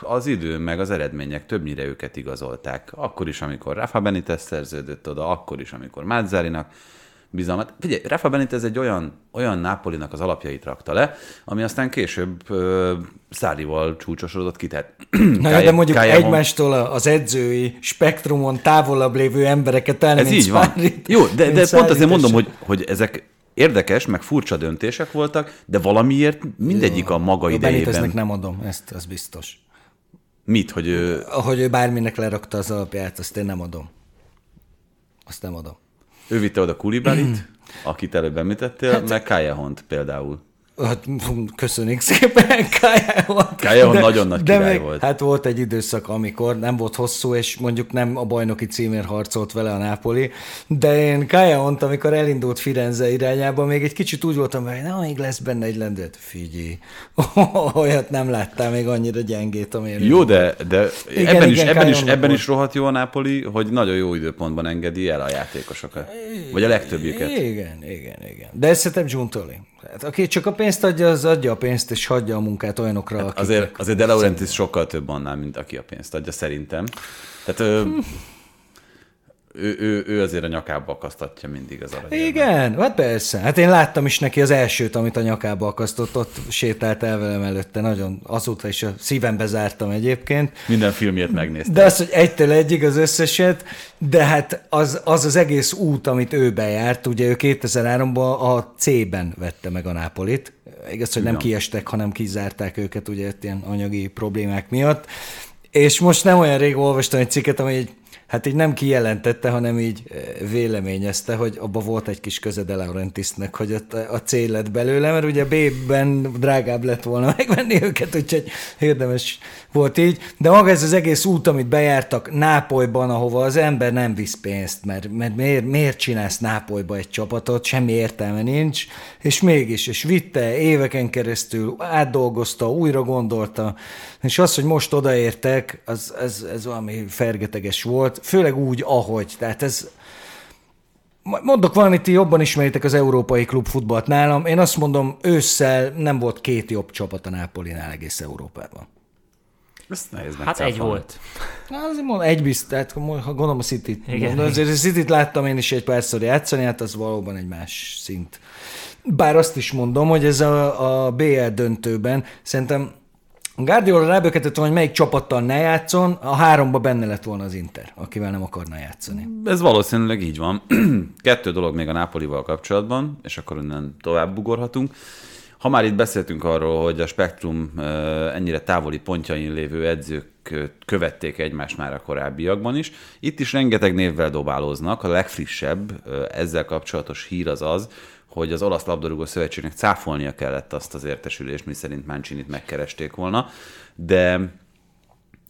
az idő meg az eredmények többnyire őket igazolták. Akkor is, amikor Rafa Benitez szerződött oda, akkor is, amikor Mázzárinak bizalmat. Figyelj, Rafa Benitez egy olyan, olyan Nápolinak az alapjait rakta le, ami aztán később ö, Szárival csúcsosodott ki. Tehát (clears throat) Na jó, de mondjuk Kályámon- egymástól az edzői spektrumon távolabb lévő embereket el, Ez így van. Sarrit- Jó, de, de pont azért mondom, hogy, hogy ezek érdekes, meg furcsa döntések voltak, de valamiért mindegyik a maga Beniteznek idejében. nem adom, ezt az biztos. Mit, hogy ő, Ahogy ő bárminek lerakta az alapját, azt én nem adom. Azt nem adom. Ő vitte oda Kulibalit, (clears throat) akit előbb említettél, meg Kajahont például. Hát, köszönjük szépen, (laughs) Kályáhon. Kályáhon nagyon nagy de még, volt. Hát volt egy időszak, amikor nem volt hosszú, és mondjuk nem a bajnoki címért harcolt vele a Nápoli, de én Kályáhont, amikor elindult Firenze irányába, még egy kicsit úgy voltam, hogy na, még lesz benne egy lendület. Figyelj, (laughs) olyat nem láttál még annyira gyengét, amilyen Jó, de, de Igen, ebben, is, igen, ebben, is, ebben volt. is rohadt jó a Napoli, hogy nagyon jó időpontban engedi el a játékosokat. Vagy a legtöbbjüket. Igen, igen, igen. De ez szerintem Giuntoli. Hát, aki csak a pénzt adja, az adja a pénzt, és hagyja a munkát olyanokra, akik... Hát Azért, azért De Laurentiis sokkal több annál, mint aki a pénzt adja, szerintem. Tehát ő, ő, ő, ő azért a nyakába akasztatja mindig az aranyat. Igen, hát persze. Hát én láttam is neki az elsőt, amit a nyakába akasztott, ott sétált el velem előtte, nagyon, azóta is a szívembe zártam egyébként. Minden filmjét megnéztem. De az, hogy egytől egyig az összeset, de hát az az, az egész út, amit ő bejárt, ugye ő 2003-ban a C-ben vette meg a Nápolit. Igaz, hogy nem kiestek, hanem kizárták őket ugye ilyen anyagi problémák miatt. És most nem olyan rég olvastam egy cikket, ami így, hát így nem kijelentette, hanem így eh, véleményezte, hogy abba volt egy kis köze De Laurentiisnek, hogy ott a C lett belőle, mert ugye B-ben drágább lett volna (laughs) megvenni őket, úgyhogy érdemes volt így. De maga ez az egész út, amit bejártak Nápolyban, ahova az ember nem visz pénzt, mert, mert miért, miért csinálsz Nápolyba egy csapatot, semmi értelme nincs, és mégis, és vitte éveken keresztül, átdolgozta, újra gondolta, és az, hogy most odaértek, az, ez, ez valami fergeteges volt, főleg úgy, ahogy. Tehát ez, Mondok valamit, ti jobban ismeritek az európai klubfutballt nálam. Én azt mondom, ősszel nem volt két jobb csapat a Nápolinál egész Európában. Ezt nehéz Hát egy volt. Na, azért mondom, egy biztos, tehát ha gondolom a City-t. Igen, mondom, azért a City-t láttam én is egy párszor játszani, hát az valóban egy más szint. Bár azt is mondom, hogy ez a, a BL döntőben szerintem Guardiola ráböketett volna, hogy melyik csapattal ne játszon, a háromba benne lett volna az Inter, akivel nem akarna játszani. Ez valószínűleg így van. (clears throat) Kettő dolog még a Nápolival kapcsolatban, és akkor innen tovább ugorhatunk. Ha már itt beszéltünk arról, hogy a spektrum ennyire távoli pontjain lévő edzők követték egymást már a korábbiakban is, itt is rengeteg névvel dobálóznak. A legfrissebb ezzel kapcsolatos hír az az, hogy az olasz labdarúgó szövetségnek cáfolnia kellett azt az értesülést, mi szerint Mancini-t megkeresték volna, de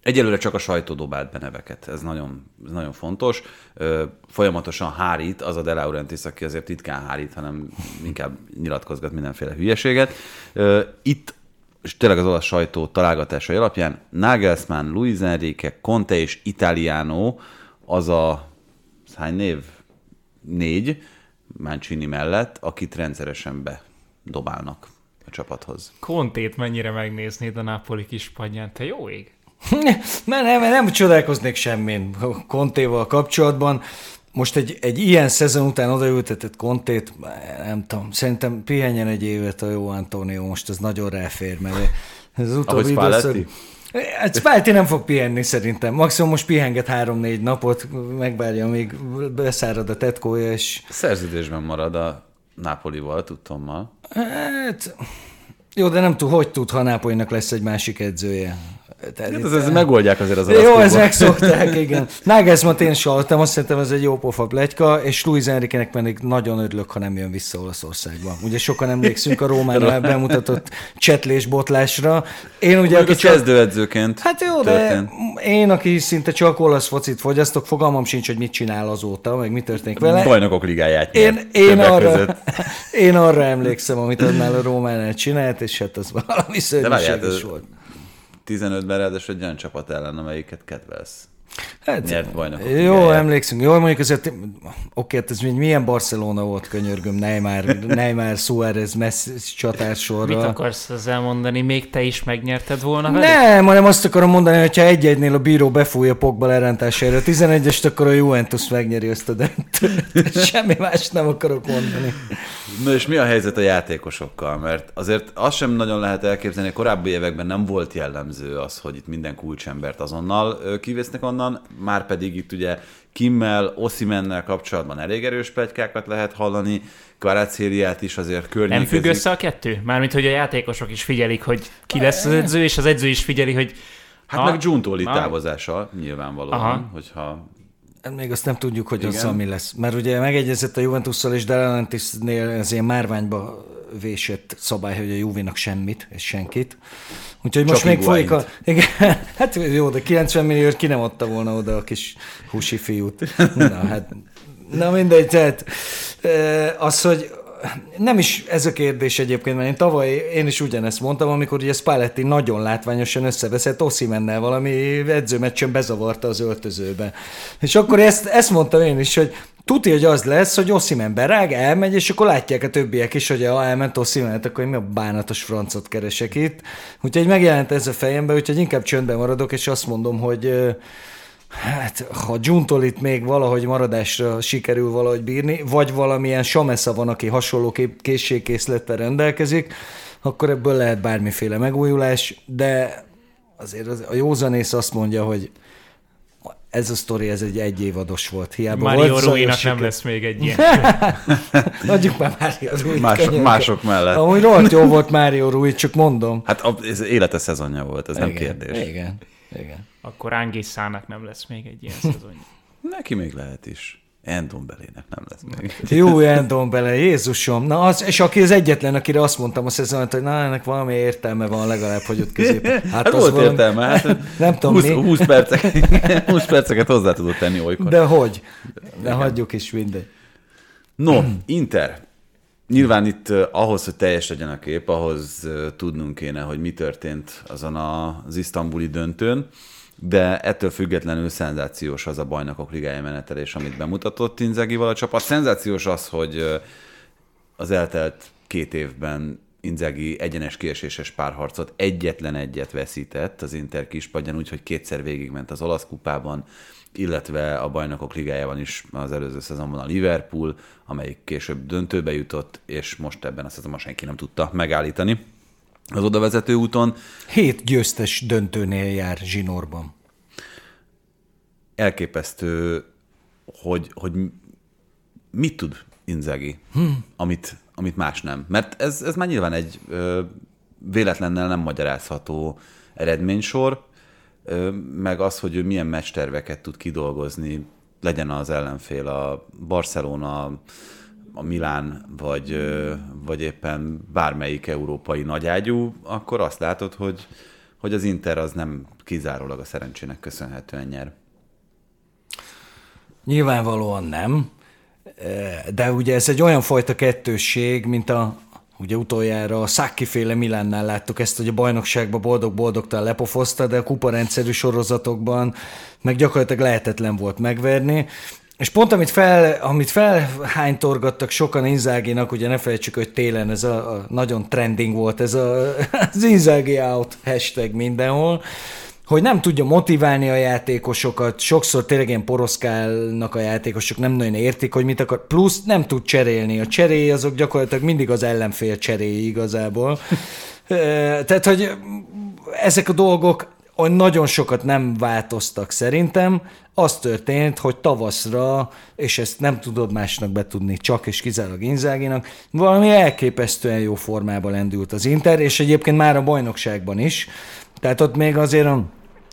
Egyelőre csak a sajtó dobált be neveket, ez nagyon, ez nagyon fontos. Folyamatosan hárít az a De Laurentiis, aki azért titkán hárít, hanem inkább nyilatkozgat mindenféle hülyeséget. Itt, és tényleg az olasz sajtó találgatásai alapján Nagelsmann, Luis Enrique, Conte és Italiano az a hány név? Négy Mancini mellett, akit rendszeresen bedobálnak a csapathoz. Kontét mennyire megnéznéd a Napoli kispadján, te jó ég? (laughs) Mert nem, nem csodálkoznék semmin Kontéval kapcsolatban. Most egy, egy ilyen szezon után odaültetett Kontét, nem tudom, szerintem pihenjen egy évet a jó Antonio, most ez nagyon ráfér, mert ez az utóbbi Spalletti? Hát Spalletti nem fog pihenni szerintem. Maximum most pihenget három-négy napot, megvárja, amíg beszárad a tetkója, és Szerződésben marad a Nápolival, tudtommal. hát... Jó, de nem tud, hogy tud, ha Nápolynak lesz egy másik edzője. Tehát Hát ez, ez megoldják azért az Jó, ezt klubban. megszokták, (laughs) igen. Nagelsmann én is hallottam, azt szerintem ez egy jó pofa pletyka, és Luis Enrique-nek pedig nagyon örülök, ha nem jön vissza Olaszországba. Ugye sokan emlékszünk a Rómánál (laughs) bemutatott csetlés botlásra. Én ugye, aki csak... kezdőedzőként Hát jó, történt. de én, aki szinte csak olasz focit fogyasztok, fogalmam sincs, hogy mit csinál azóta, meg mi történik vele. Bajnokok ligáját Én, én, arra, között. (laughs) én arra emlékszem, amit annál a Rómánál csinált, és hát az valami szörnyűség is ez- volt. 15-ben ráadásul egy olyan csapat ellen, amelyiket kedvelsz. Hát, nyert bajnokok Jó, ligáját. emlékszünk. Jó, mondjuk azért, oké, hát ez még milyen Barcelona volt, könyörgöm, Neymar, (laughs) Neymar, Suárez, Messi csatársorra. Mit akarsz ezzel mondani? Még te is megnyerted volna velük? Nem, hanem azt akarom mondani, hogy ha egy-egynél a bíró befújja Pogba lerántására, 11-est, akkor a Juventus megnyeri ezt a döntőt. (laughs) Semmi más nem akarok mondani. Na és mi a helyzet a játékosokkal? Mert azért azt sem nagyon lehet elképzelni, hogy korábbi években nem volt jellemző az, hogy itt minden kulcsembert azonnal kivésznek onnan, már pedig itt ugye Kimmel, Osimennel kapcsolatban elég erős plegykákat lehet hallani, Kvarácériát is azért Nem környékezik. függ össze a kettő? Mármint, hogy a játékosok is figyelik, hogy ki lesz az edző, és az edző is figyeli, hogy Hát Ha- meg Ha- távozása nyilvánvalóan, Aha. hogyha Még azt nem tudjuk, hogy Igen. az mi lesz. Mert ugye megegyezett a Juventusszal, és De Laurentiisnél ez ilyen márványba vésett szabály, hogy a Juvinak semmit, és senkit. Úgyhogy most Csak még folyik a... Igen, (laughs) hát jó, de 90 milliót ki nem adta volna oda a kis húsi fiút. Na hát, na mindegy, tehát eh, az, hogy nem is ez a kérdés egyébként, mert én tavaly én is ugyanezt mondtam, amikor ugye Spalletti nagyon látványosan összeveszett Osimennel valami edzőmeccsen bezavarta az öltözőbe. És akkor ezt, ezt mondtam én is, hogy Tuti, hogy az lesz, hogy Oszimen berág, elmegy, és akkor látják a többiek is, hogy ha elment Oszimen, akkor én mi a bánatos francot keresek itt. Úgyhogy megjelent ez a fejembe, úgyhogy inkább csöndben maradok, és azt mondom, hogy Hát, ha Giuntolit még valahogy maradásra sikerül valahogy bírni, vagy valamilyen Samesza van, aki hasonló kép- készségkészlettel rendelkezik, akkor ebből lehet bármiféle megújulás, de azért az, a józanész azt mondja, hogy ez a sztori, ez egy egyévados volt. Hiába Mario volt Rui-nak nem siker. lesz még egy ilyen. (laughs) Adjuk már Mário Rui. Mások- mások mellett. Amúgy rohadt jó (laughs) volt Mário Rui, csak mondom. hát a, ez élete szezonja volt, ez nem igen, kérdés. Igen, igen. Akkor Angisszának nem lesz még egy ilyen (laughs) szezonja. Neki még lehet is. Endombelének nem lesz még. (laughs) Jó Endon bele, Jézusom. Na, az, és aki az egyetlen, akire azt mondtam a szezonat, hogy na, ennek valami értelme van legalább, hogy ott középen. (laughs) Hát, Hát az volt valami- értelme, hát Nem tudom 20, mi. 20, perceket, 20 perceket hozzá tudott tenni olykor. De hogy? De hagyjuk is mindegy. No, Inter. Nyilván itt ahhoz, hogy teljes legyen a kép, ahhoz tudnunk kéne, hogy mi történt azon a- az isztambuli döntőn, de ettől függetlenül szenzációs az a bajnokok ligája menetelés, amit bemutatott Inzagival a csapat. Szenzációs az, hogy az eltelt két évben Inzaghi egyenes kieséses párharcot egyetlen egyet veszített az Inter kispadján, úgyhogy kétszer végigment az olasz kupában, illetve a bajnokok ligájában is az előző szezonban a Liverpool, amelyik később döntőbe jutott, és most ebben a szezonban senki nem tudta megállítani az oda vezető úton. Hét győztes döntőnél jár zsinórban. elképesztő, hogy, hogy mit tud Inzaghi, hmm. amit, amit más nem. Mert ez, ez már nyilván egy ö, véletlennel nem magyarázható eredménysor, ö, meg az, hogy ő milyen meccsterveket tud kidolgozni, legyen az ellenfél a Barcelona, a Milán, vagy, vagy éppen bármelyik európai nagyágyú, akkor azt látod, hogy, hogy az Inter az nem kizárólag a szerencsének köszönhetően nyer. Nyilvánvalóan nem, de ugye ez egy olyan fajta kettősség, mint a Ugye utoljára a Száki féle Milánnál láttuk ezt, hogy a bajnokságban boldog-boldogtan lepofozta, de a kuparendszerű sorozatokban meg gyakorlatilag lehetetlen volt megverni. És pont amit, fel, amit felhánytorgattak sokan Inzáginak, ugye ne felejtsük, hogy télen ez a, a nagyon trending volt, ez a, (laughs) az Inzági out hashtag mindenhol, hogy nem tudja motiválni a játékosokat, sokszor tényleg ilyen poroszkálnak a játékosok, nem nagyon értik, hogy mit akar, plusz nem tud cserélni. A cseréi azok gyakorlatilag mindig az ellenfél cseréi igazából. (laughs) Tehát, hogy ezek a dolgok nagyon sokat nem változtak szerintem. Az történt, hogy tavaszra, és ezt nem tudod másnak betudni, csak és kizárólag Inzáginak, valami elképesztően jó formában lendült az Inter, és egyébként már a bajnokságban is. Tehát ott még azért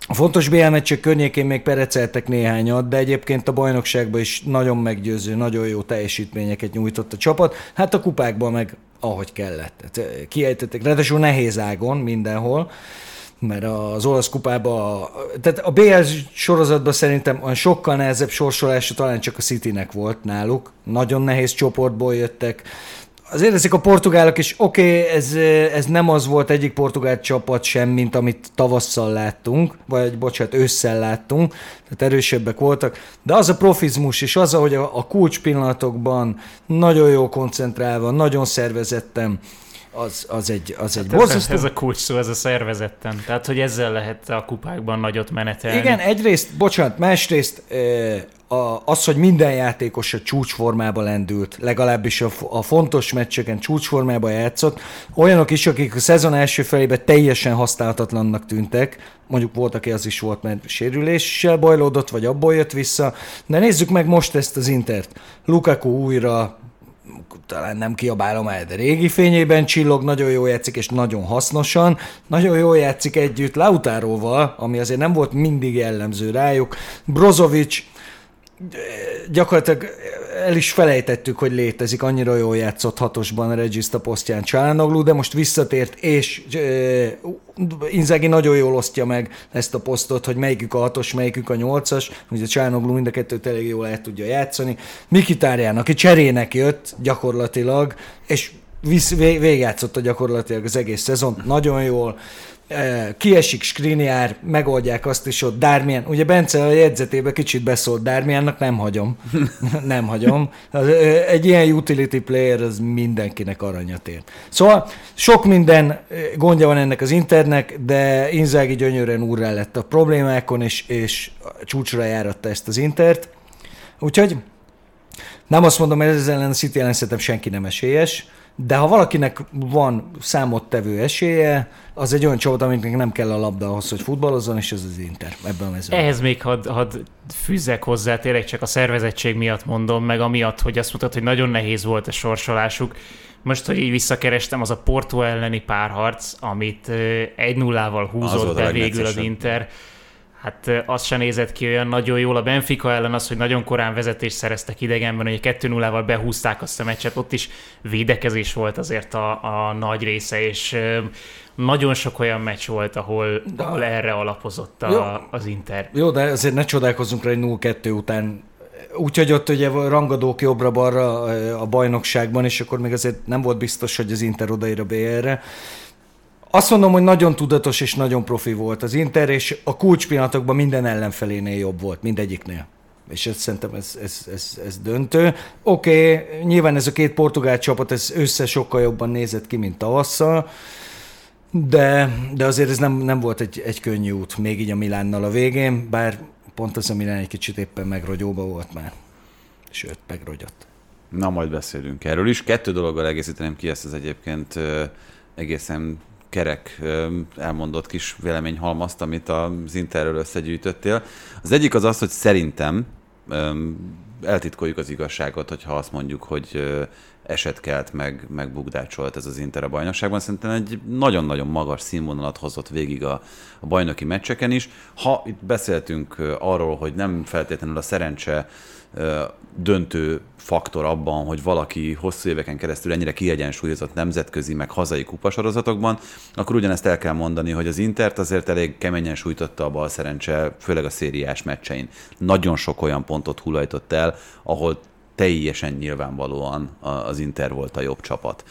a fontos BL meccsek környékén még pereceltek néhányat, de egyébként a bajnokságban is nagyon meggyőző, nagyon jó teljesítményeket nyújtott a csapat. Hát a kupákban meg ahogy kellett. Tehát kiejtettek, ráadásul nehéz ágon mindenhol, mert az olasz kupában, tehát a BL sorozatban szerintem olyan sokkal nehezebb sorsolása talán csak a Citynek volt náluk. Nagyon nehéz csoportból jöttek, azért ezek a portugálok is, oké, okay, ez, ez nem az volt egyik portugál csapat sem, mint amit tavasszal láttunk, vagy bocsánat, ősszel láttunk, tehát erősebbek voltak, de az a profizmus és az, hogy a, a kulcs pillanatokban nagyon jó koncentrálva, nagyon szervezettem, az, az egy, az egy Hát borzasztó... ez, a kulcs szó, ez a szervezetten. Tehát, hogy ezzel lehet a kupákban nagyot menetelni. Igen, egyrészt, bocsánat, másrészt az, hogy minden játékos a csúcsformába lendült, legalábbis a, a fontos meccseken csúcsformába játszott, olyanok is, akik a szezon első felében teljesen használhatatlannak tűntek, mondjuk volt, aki az is volt, mert sérüléssel bajlódott, vagy abból jött vissza, de nézzük meg most ezt az Intert. Lukaku újra talán nem kiabálom el, de régi fényében csillog, nagyon jó játszik, és nagyon hasznosan. Nagyon jó játszik együtt Lautáróval, ami azért nem volt mindig jellemző rájuk. Brozovic gyakorlatilag el is felejtettük, hogy létezik, annyira jól játszott hatosban a Regista posztján Csálanoglu, de most visszatért, és uh, Inzaghi nagyon jól osztja meg ezt a posztot, hogy melyikük a hatos, melyikük a nyolcas, ugye Csálanoglu mind a kettőt elég jól el tudja játszani. Mikitárján, aki cserének jött gyakorlatilag, és visz, végjátszotta gyakorlatilag az egész szezon, nagyon jól kiesik Skriniár, megoldják azt is ott, Dármien, ugye Bence a jegyzetébe kicsit beszólt Dármiennak, nem hagyom, (laughs) nem hagyom. Egy ilyen utility player az mindenkinek aranyat ér. Szóval sok minden gondja van ennek az internek, de Inzági gyönyörűen úrrá lett a problémákon, és, és csúcsra járatta ezt az intert. Úgyhogy nem azt mondom, hogy ezzel ellen a City ellen szerintem senki nem esélyes, de ha valakinek van számottevő esélye, az egy olyan csapat, amiknek nem kell a labda ahhoz, hogy futballozzon, és ez az Inter ebben a mezőben. Ehhez még hadd had fűzzek hozzá, tényleg csak a szervezettség miatt mondom, meg amiatt, hogy azt mutat, hogy nagyon nehéz volt a sorsolásuk. Most, hogy így visszakerestem, az a Porto elleni párharc, amit egy nullával húzott be végül az Inter hát az se nézett ki olyan nagyon jól. A Benfica ellen az, hogy nagyon korán vezetést szereztek idegenben, hogy 2 0 val behúzták azt a meccset, ott is védekezés volt azért a, a nagy része, és nagyon sok olyan meccs volt, ahol, de, ahol erre alapozott a, az Inter. Jó, de azért ne csodálkozzunk rá, hogy 0-2 után Úgyhogy ott ugye rangadók jobbra-balra a bajnokságban, és akkor még azért nem volt biztos, hogy az Inter odaír a BR-re. Azt mondom, hogy nagyon tudatos és nagyon profi volt az Inter, és a kulcspillanatokban minden ellenfelénél jobb volt, mindegyiknél. És ez, szerintem ez, ez, ez, ez döntő. Oké, okay, nyilván ez a két portugál csapat, ez össze sokkal jobban nézett ki, mint tavasszal, de, de azért ez nem, nem volt egy, egy könnyű út, még így a Milánnal a végén, bár pont az a Milán egy kicsit éppen megrogyóba volt már. Sőt, megrogyott. Na, majd beszélünk erről is. Kettő dologgal egészíteném ki ezt az egyébként egészen kerek elmondott kis véleményhalmazt, amit az Interről összegyűjtöttél. Az egyik az az, hogy szerintem eltitkoljuk az igazságot, hogyha azt mondjuk, hogy esetkelt, meg, meg bugdácsolt ez az Inter a bajnokságban. Szerintem egy nagyon-nagyon magas színvonalat hozott végig a, a bajnoki meccseken is. Ha itt beszéltünk arról, hogy nem feltétlenül a szerencse döntő faktor abban, hogy valaki hosszú éveken keresztül ennyire kiegyensúlyozott nemzetközi, meg hazai kupasorozatokban, akkor ugyanezt el kell mondani, hogy az Intert azért elég keményen sújtotta a bal szerencse, főleg a szériás meccsein. Nagyon sok olyan pontot hullajtott el, ahol teljesen nyilvánvalóan az Inter volt a jobb csapat.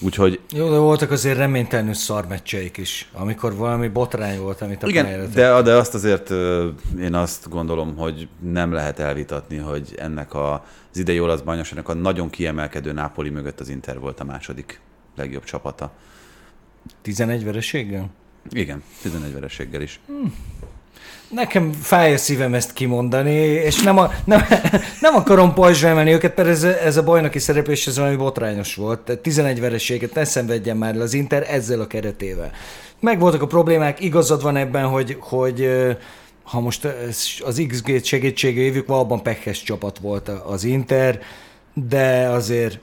Úgyhogy... Jó, de voltak azért reménytelenül szarmeccseik is, amikor valami botrány volt, amit a Igen, de, de azt azért én azt gondolom, hogy nem lehet elvitatni, hogy ennek a, az idei olasz bajnokságnak a nagyon kiemelkedő Nápoli mögött az Inter volt a második legjobb csapata. 11 vereséggel? Igen, 11 vereséggel is. Hmm. Nekem fáj a szívem ezt kimondani, és nem, a, nem, nem akarom pajzsra emelni őket, mert ez, ez a bajnoki szereplés ez valami botrányos volt. Tehát 11 vereséget ne szenvedjen már az Inter ezzel a keretével. Megvoltak a problémák, igazad van ebben, hogy, hogy ha most az XG segítségévük, valóban pekhes csapat volt az Inter, de azért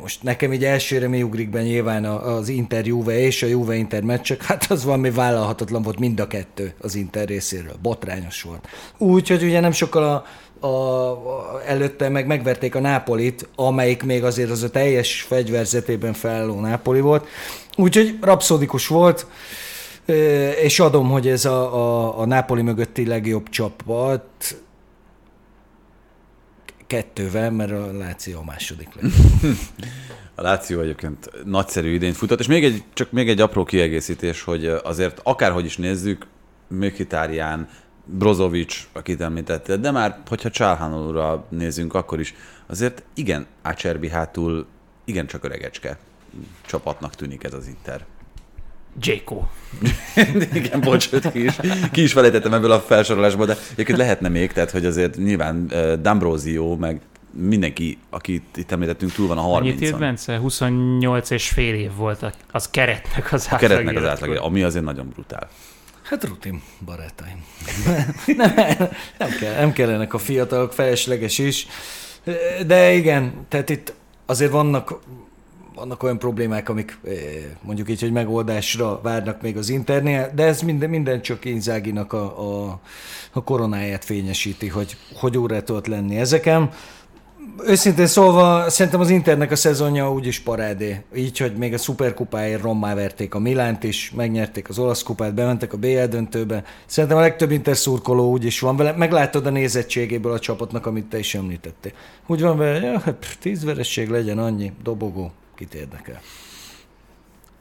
most nekem így elsőre mi ugrik be nyilván az Inter Juve és a Juve Inter meccsek, hát az valami vállalhatatlan volt mind a kettő az Inter részéről, botrányos volt. Úgyhogy ugye nem sokkal a, a, a, előtte meg megverték a Nápolit, amelyik még azért az a teljes fegyverzetében felálló Nápoli volt. Úgyhogy rapszódikus volt, és adom, hogy ez a, a, a Nápoli mögötti legjobb csapat, kettővel, mert a Láció a második (laughs) A Láció egyébként nagyszerű idényt futott, és még egy, csak még egy apró kiegészítés, hogy azért akárhogy is nézzük, Mkhitaryan, Brozovic, akit említette, de már, hogyha Csálhánolóra nézzünk, akkor is azért igen, Ácserbi hátul igen csak öregecske csapatnak tűnik ez az Inter. Jéko. (laughs) Igen, bocs, ki is, ki is felejtettem ebből a felsorolásból, de egyébként lehetne még, tehát hogy azért nyilván uh, D'Ambrosio, meg mindenki, akit itt említettünk, túl van a 30 Annyit írt Bence? 28 és fél év volt az keretnek az A keretnek az átlag, ami azért nagyon brutál. Hát rutin, barátaim. (laughs) nem, nem, kell, nem kellenek a fiatalok, felesleges is. De igen, tehát itt azért vannak, vannak olyan problémák, amik eh, mondjuk így, hogy megoldásra várnak még az internél, de ez minden, minden csak Inzáginak a, a, a koronáját fényesíti, hogy hogy órá tudott lenni ezeken. Őszintén szólva, szerintem az Internek a szezonja úgyis parádé. Így, hogy még a szuperkupáért rommá verték a Milánt is, megnyerték az olasz kupát, bementek a BL döntőbe. Szerintem a legtöbb Inter szurkoló úgy is van vele. Meglátod a nézettségéből a csapatnak, amit te is említettél. Úgy van vele, ja, hát tíz veresség legyen annyi, dobogó, kit érdekel.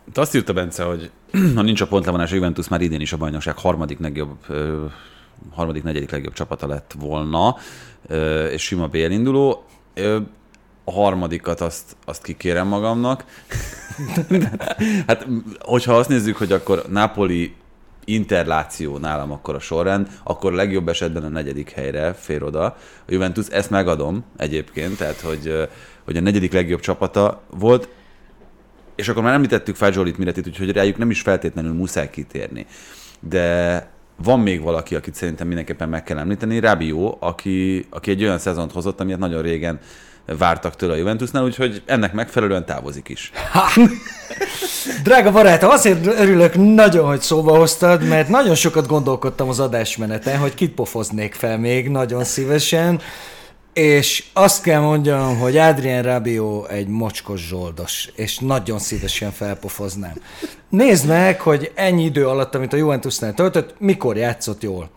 Itt azt írta Bence, hogy (clears throat) ha nincs a pontlevonás, a Juventus már idén is a bajnokság harmadik legjobb, harmadik, negyedik legjobb csapata lett volna, és sima. Ö, a harmadikat azt, azt kikérem magamnak. (laughs) hát, hogyha azt nézzük, hogy akkor Napoli interláció nálam akkor a sorrend, akkor legjobb esetben a negyedik helyre fér oda. A Juventus, ezt megadom egyébként, tehát hogy, hogy a negyedik legjobb csapata volt, és akkor már említettük Fádzsolit Miretit, úgyhogy rájuk nem is feltétlenül muszáj kitérni. De van még valaki, akit szerintem mindenképpen meg kell említeni, Rabió, aki, aki egy olyan szezont hozott, amiért nagyon régen vártak tőle a Juventusnál, úgyhogy ennek megfelelően távozik is. Drága barátom, azért örülök nagyon, hogy szóba hoztad, mert nagyon sokat gondolkodtam az adásmeneten, hogy kit pofoznék fel még nagyon szívesen, és azt kell mondjam, hogy Adrien Rabió egy mocskos zsoldos, és nagyon szívesen felpofoznám. Nézd meg, hogy ennyi idő alatt, amit a Juventusnál töltött, mikor játszott jól.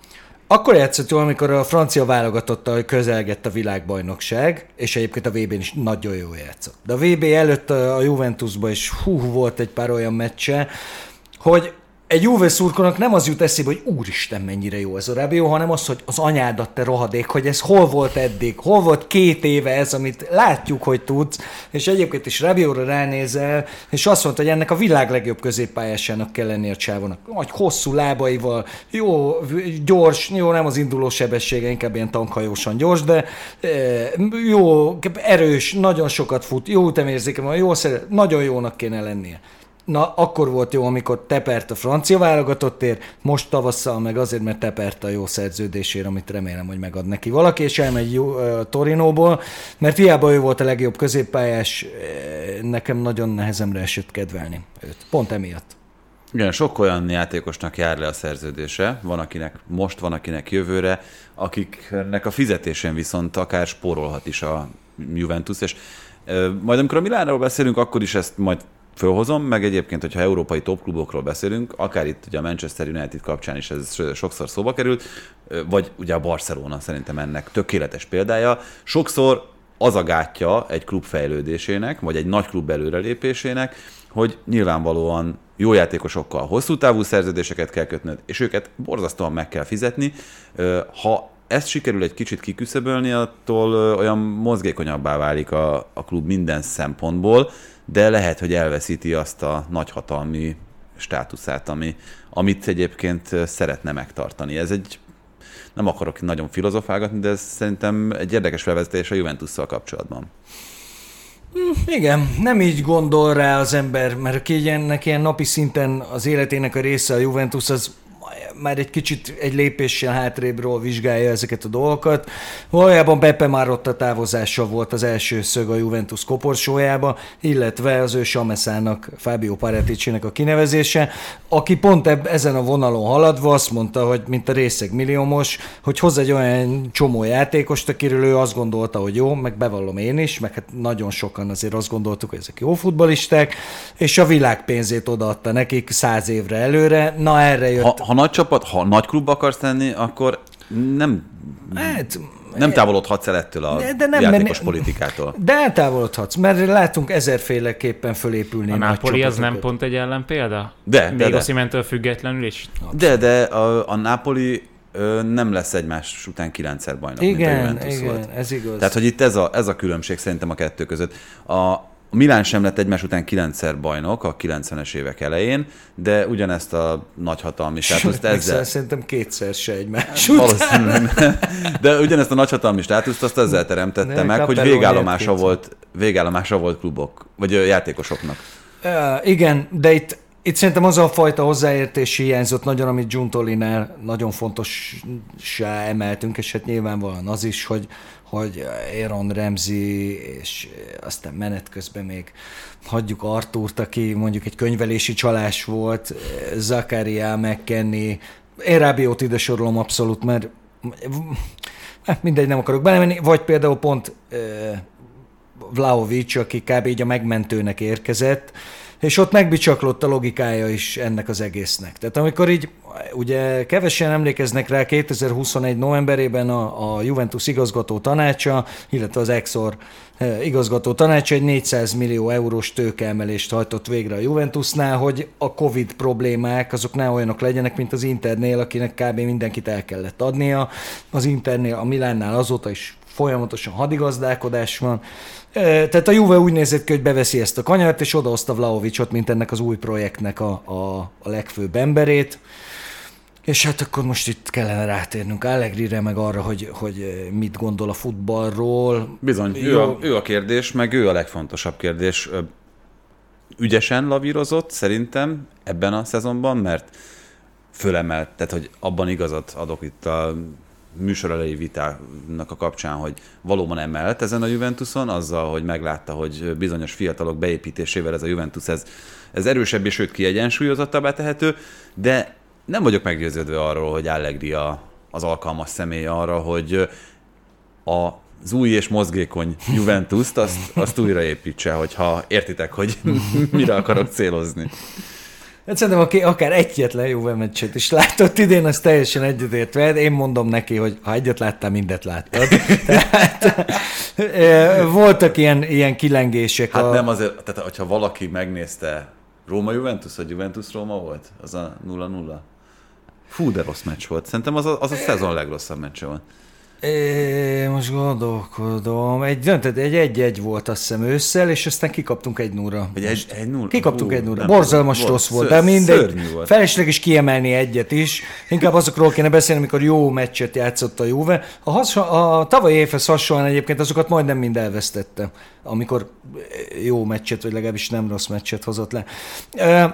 Akkor játszott jól, amikor a francia válogatottal közelgett a világbajnokság, és egyébként a VB-n is nagyon jól játszott. De a VB előtt a Juventusban is hú, volt egy pár olyan meccse, hogy egy Juve szurkolónak nem az jut eszébe, hogy úristen, mennyire jó ez a Rabió, hanem az, hogy az anyádat te rohadék, hogy ez hol volt eddig, hol volt két éve ez, amit látjuk, hogy tudsz, és egyébként is Rabióra ránézel, és azt mondta, hogy ennek a világ legjobb középpályásának kell lennie a csávónak. Nagy hosszú lábaival, jó, gyors, jó, nem az induló sebessége, inkább ilyen tankhajósan gyors, de e, jó, erős, nagyon sokat fut, jó ütemérzéke van, jó szeret, nagyon jónak kéne lennie. Na, akkor volt jó, amikor tepert a francia válogatottért, most tavasszal meg azért, mert tepert a jó szerződésért, amit remélem, hogy megad neki valaki, és elmegy jó, uh, Torinóból, mert hiába ő volt a legjobb középpályás, nekem nagyon nehezemre esett kedvelni őt. Pont emiatt. Igen, sok olyan játékosnak jár le a szerződése, van akinek most, van akinek jövőre, akiknek a fizetésén viszont akár spórolhat is a Juventus, és majd amikor a Milánról beszélünk, akkor is ezt majd fölhozom, meg egyébként, hogyha európai topklubokról beszélünk, akár itt ugye a Manchester United kapcsán is ez sokszor szóba került, vagy ugye a Barcelona szerintem ennek tökéletes példája. Sokszor az a gátja egy klub fejlődésének, vagy egy nagy klub előrelépésének, hogy nyilvánvalóan jó játékosokkal hosszú távú szerződéseket kell kötnöd, és őket borzasztóan meg kell fizetni. Ha ezt sikerül egy kicsit kiküszöbölni, attól olyan mozgékonyabbá válik a, a klub minden szempontból, de lehet, hogy elveszíti azt a nagyhatalmi státuszát, ami, amit egyébként szeretne megtartani. Ez egy, nem akarok nagyon filozofálgatni, de ez szerintem egy érdekes felvezetés a Juventusszal kapcsolatban. Igen, nem így gondol rá az ember, mert aki ennek ilyen napi szinten az életének a része a Juventus, az már egy kicsit egy lépéssel hátrébről vizsgálja ezeket a dolgokat. Valójában Beppe már ott a távozása volt az első szög a Juventus koporsójába, illetve az ő Sameszának, Fábio Pareticsinek a kinevezése, aki pont eb- ezen a vonalon haladva azt mondta, hogy mint a részeg milliómos, hogy hoz egy olyan csomó játékost, akiről ő azt gondolta, hogy jó, meg bevallom én is, meg hát nagyon sokan azért azt gondoltuk, hogy ezek jó futbalisták, és a világ pénzét odaadta nekik száz évre előre, na erre jött. Ha, ha nagy csapat, ha nagy klub akarsz tenni, akkor nem Hát, Nem távolodhatsz el ettől a De- de nem, játékos mert- politikától. De eltávolodhatsz, mert látunk ezerféleképpen fölépülni A Napoli az nem pont egy ellenpélda? De, Még de, de. Osimhen-től függetlenül is? De, de a, a Napoli ö, nem lesz egymás után kilencszer bajnok, mint a Igen, Juventus igen, volt. ez igaz. Tehát, hogy itt ez a, ez a különbség szerintem a kettő között. A a Milán sem lett egymás után kilencszer bajnok a 90-es évek elején, de ugyanezt a nagyhatalmi státuszt Ezzel... Szerintem kétszer se egymás után. Valószínűleg nem. De ugyanezt a nagyhatalmi státuszt azt ezzel teremtette Ne, meg, hogy végállomása volt, végállomása volt klubok, vagy játékosoknak. Uh, igen, de itt, itt szerintem az a fajta hozzáértés hiányzott nagyon, amit Giuntolinál nagyon fontossá emeltünk, és hát nyilvánvalóan az is, hogy, hogy Aaron Ramsey, és aztán menet közben még hagyjuk Artúrt, aki mondjuk egy könyvelési csalás volt, Zakaria, McKenny, én Rábiót ide sorolom abszolút, mert mindegy, nem akarok belemenni, vagy például pont uh, Vlaovic, aki kb. így a megmentőnek érkezett, és ott megbicsaklott a logikája is ennek az egésznek. Tehát amikor így, ugye kevesen emlékeznek rá, 2021 novemberében a, a Juventus igazgató tanácsa, illetve az Exor eh, igazgató tanácsa egy 400 millió eurós tőkeemelést hajtott végre a Juventusnál, hogy a Covid problémák azok ne olyanok legyenek, mint az Internél, akinek kb. mindenkit el kellett adnia. Az Internél, a Milánnál azóta is folyamatosan hadigazdálkodás van. Tehát a Juve úgy nézett ki, hogy beveszi ezt a kanyart, és odahozta Vlaovicsot, mint ennek az új projektnek a, a, a legfőbb emberét. És hát akkor most itt kellene rátérnünk Allegri-re, meg arra, hogy, hogy mit gondol a futballról. Bizony, ő a, ő a kérdés, meg ő a legfontosabb kérdés. Ügyesen lavírozott szerintem ebben a szezonban, mert fölemelt, tehát hogy abban igazat adok itt a műsor elejé vitának a kapcsán, hogy valóban emelt ezen a Juventuson, azzal, hogy meglátta, hogy bizonyos fiatalok beépítésével ez a Juventus ez, ez erősebb és sőt kiegyensúlyozottabbá tehető, de nem vagyok meggyőződve arról, hogy Allegri a, az alkalmas személy arra, hogy a az új és mozgékony Juventus-t azt, azt újraépítse, hogyha értitek, hogy (laughs) mire akarok célozni. Hát szerintem, aki akár egyetlen Juve meccset is látott idén, az teljesen egyetért veled. Én mondom neki, hogy ha egyet láttál, mindet láttad. (laughs) Tehát, voltak ilyen, ilyen kilengések. Hát a... nem azért, tehát hogyha valaki megnézte Róma-Juventus, vagy Juventus-Róma volt? Az a 0-0? Fú, de rossz meccs volt. Szerintem az a, az a szezon legrosszabb meccse volt. É, most gondolkodom. Egy, tehát egy egy-egy volt azt hiszem ősszel, és aztán kikaptunk egy núra. Vagy egy, egy nulla. Kikaptunk Hú, egy nem Borzalmas tudom, rossz volt, ször- de mindegy. Volt. Felesleges kiemelni egyet is. Inkább azokról kéne beszélni, amikor jó meccset játszott a Juve. A, has, a tavalyi évhez hasonlóan egyébként azokat majdnem mind elvesztette, amikor jó meccset, vagy legalábbis nem rossz meccset hozott le.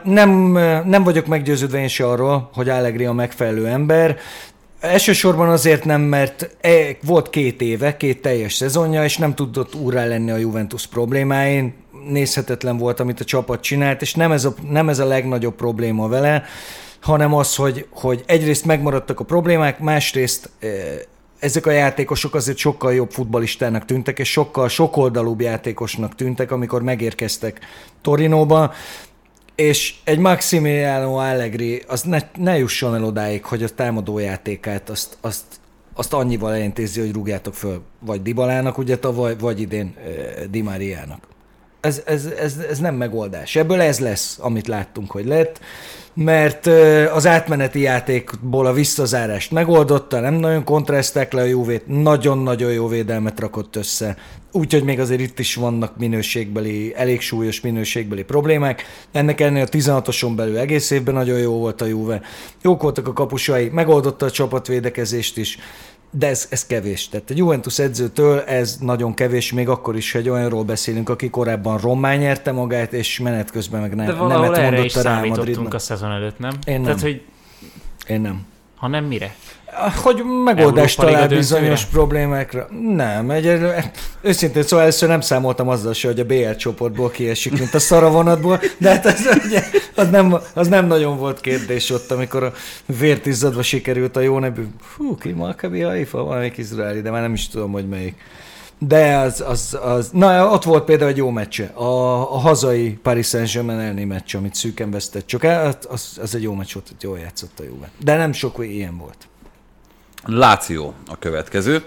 Nem, nem vagyok meggyőződve én se arról, hogy Allegri a megfelelő ember. Elsősorban azért nem, mert e- volt két éve, két teljes szezonja, és nem tudott úrrá lenni a Juventus problémáin. Nézhetetlen volt, amit a csapat csinált, és nem ez a, nem ez a legnagyobb probléma vele, hanem az, hogy, hogy egyrészt megmaradtak a problémák, másrészt eh, ezek a játékosok azért sokkal jobb futbalistának tűntek, és sokkal sokoldalúbb játékosnak tűntek, amikor megérkeztek Torinóba, és egy Maximiliano Allegri az ne, ne jusson el odáig, hogy a támadójátékát azt, azt, azt annyival elintézi, hogy rúgjátok föl vagy Dibalának, ugye tavaly, vagy idén uh, Di Mariának. Ez, ez, ez, ez nem megoldás. Ebből ez lesz, amit láttunk, hogy lett, mert az átmeneti játékból a visszazárást megoldotta, nem nagyon kontraszták le a Juvét, nagyon-nagyon jó védelmet rakott össze, úgyhogy még azért itt is vannak minőségbeli, elég súlyos minőségbeli problémák. Ennek ennél a 16-oson belül egész évben nagyon jó volt a Juve. Jók voltak a kapusai, megoldotta a csapatvédekezést is, de ez, ez kevés. Tehát a Juventus edzőtől ez nagyon kevés, még akkor is, hogy olyanról beszélünk, aki korábban rommá nyerte magát, és menet közben meg ne, De valahol erre is számítottunk Madridnak. a szezon előtt, nem? Én nem. Tehát, hogy Én nem. ha nem mire? Hogy megoldást Európa talál bizonyos problémákra? Nem, egyelőre, őszintén szóval először nem számoltam azzal se, hogy a BL csoportból kiesik, mint a szaravonatból, de hát az, ugye, az, nem, az nem nagyon volt kérdés ott, amikor a vért izzadva sikerült a jó nevű, hú, ki Maccabi Haifa, valamelyik izraeli, de már nem is tudom, hogy melyik. De az, az, az, na ott volt például egy jó meccse, a, a hazai Paris Saint-Germain elleni meccs, amit szűken vesztett, csak el- az, az egy jó meccs volt, hogy jól játszott a Juve. De nem sok ilyen volt. Láció a következő.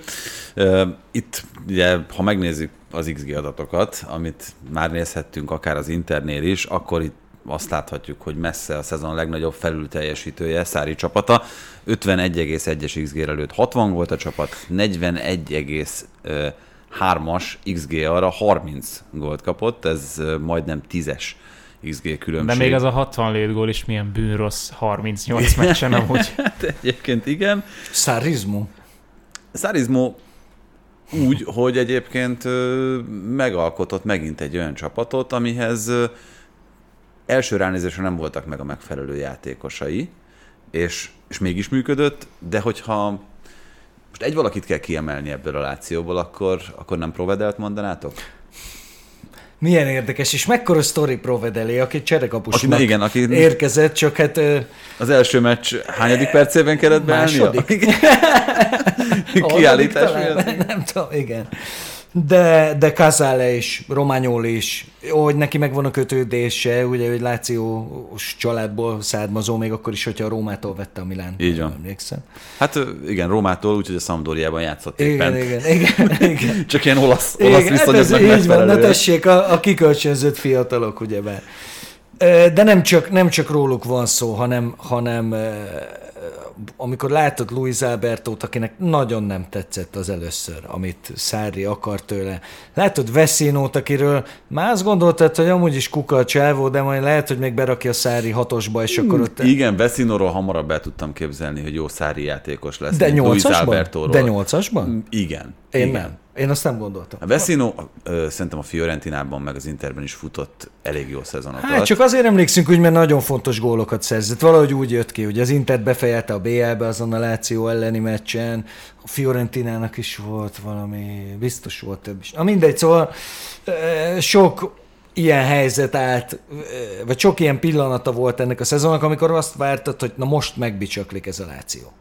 Itt ugye, ha megnézzük az XG adatokat, amit már nézhettünk akár az Internél is, akkor itt azt láthatjuk, hogy messze a szezon legnagyobb felülteljesítője Szári csapata. 51,1-es XG-re lőtt 60 volt a csapat, 41,3-as XG arra 30 gólt kapott, ez majdnem 10-es XG különbség. De még az a 60 lőtt gól is milyen bűnrossz 38 meccsen amúgy. (laughs) Hát egyébként igen. Szárizmu. Szárizmó úgy, hogy egyébként megalkotott megint egy olyan csapatot, amihez első ránézésre nem voltak meg a megfelelő játékosai, és, és mégis működött, de hogyha most egy valakit kell kiemelni ebből a lációból, akkor, akkor nem Provedelt mondanátok? Milyen érdekes, és mekkora sztori Provedelé, aki Aki, cserekapusnak igen, aki érkezett, csak hát az első meccs hányadik percében kellett beállnia? Második. (laughs) Kiállítás miatt? Nem tudom, igen. De, de Casale is, Romagnoli is, hogy neki megvan a kötődése, ugye, hogy Lációs családból származó, még akkor is, hogyha a Rómától vette a Milán. Így van. Emlékszem. Hát igen, Rómától, úgyhogy a Sampdoriában játszott Igen, éppen. igen, igen, igen. (laughs) Csak ilyen olasz, olasz Igen, hát ez így van, na tessék, a, a kikölcsönzött fiatalok, ugyebár. De nem csak, nem csak róluk van szó, hanem, hanem amikor látod Luis Albertót, akinek nagyon nem tetszett az először, amit Szári akar tőle. Látod Veszinót, akiről már azt gondoltad, hogy amúgy is kuka a csávó, de majd lehet, hogy még berakja a Szári hatosba, és akkor ott... Igen, Veszinóról hamarabb el tudtam képzelni, hogy jó szári játékos lesz. De nyolcasban? De nyolcasban? Igen. Én igen. nem. Én azt nem gondoltam. A Vesino ö, szerintem a Fiorentinában meg az Interben is futott elég jó szezonokat. Hát csak azért emlékszünk úgy, mert nagyon fontos gólokat szerzett. Valahogy úgy jött ki, hogy az Inter befejelte a BL-be azon a Láció elleni meccsen, a Fiorentinának is volt valami, biztos volt több is. Na mindegy, szóval sok ilyen helyzet állt, vagy sok ilyen pillanata volt ennek a szezonnak, amikor azt vártad, hogy na most megbicsaklik ez a Láció.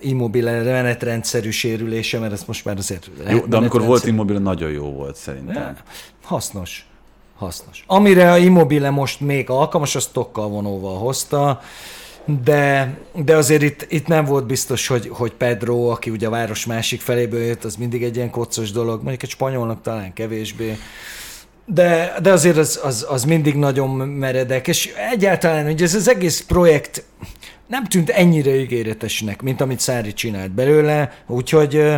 Immobile menetrendszerű sérülése, mert ezt most már azért... jó, de amikor volt Immobile, nagyon jó volt szerintem. Ja, hasznos. Hasznos. Amire a Immobile most még alkalmas, azt tokkal vonóval hozta, de, de azért itt, itt nem volt biztos, hogy, hogy Pedro, aki ugye a város másik feléből jött, az mindig egy ilyen kocos dolog, mondjuk egy spanyolnak talán kevésbé. De, de azért az, az, az mindig nagyon meredek, és egyáltalán ugye ez az egész projekt nem tűnt ennyire ígéretesnek, mint amit Szári csinált belőle, úgyhogy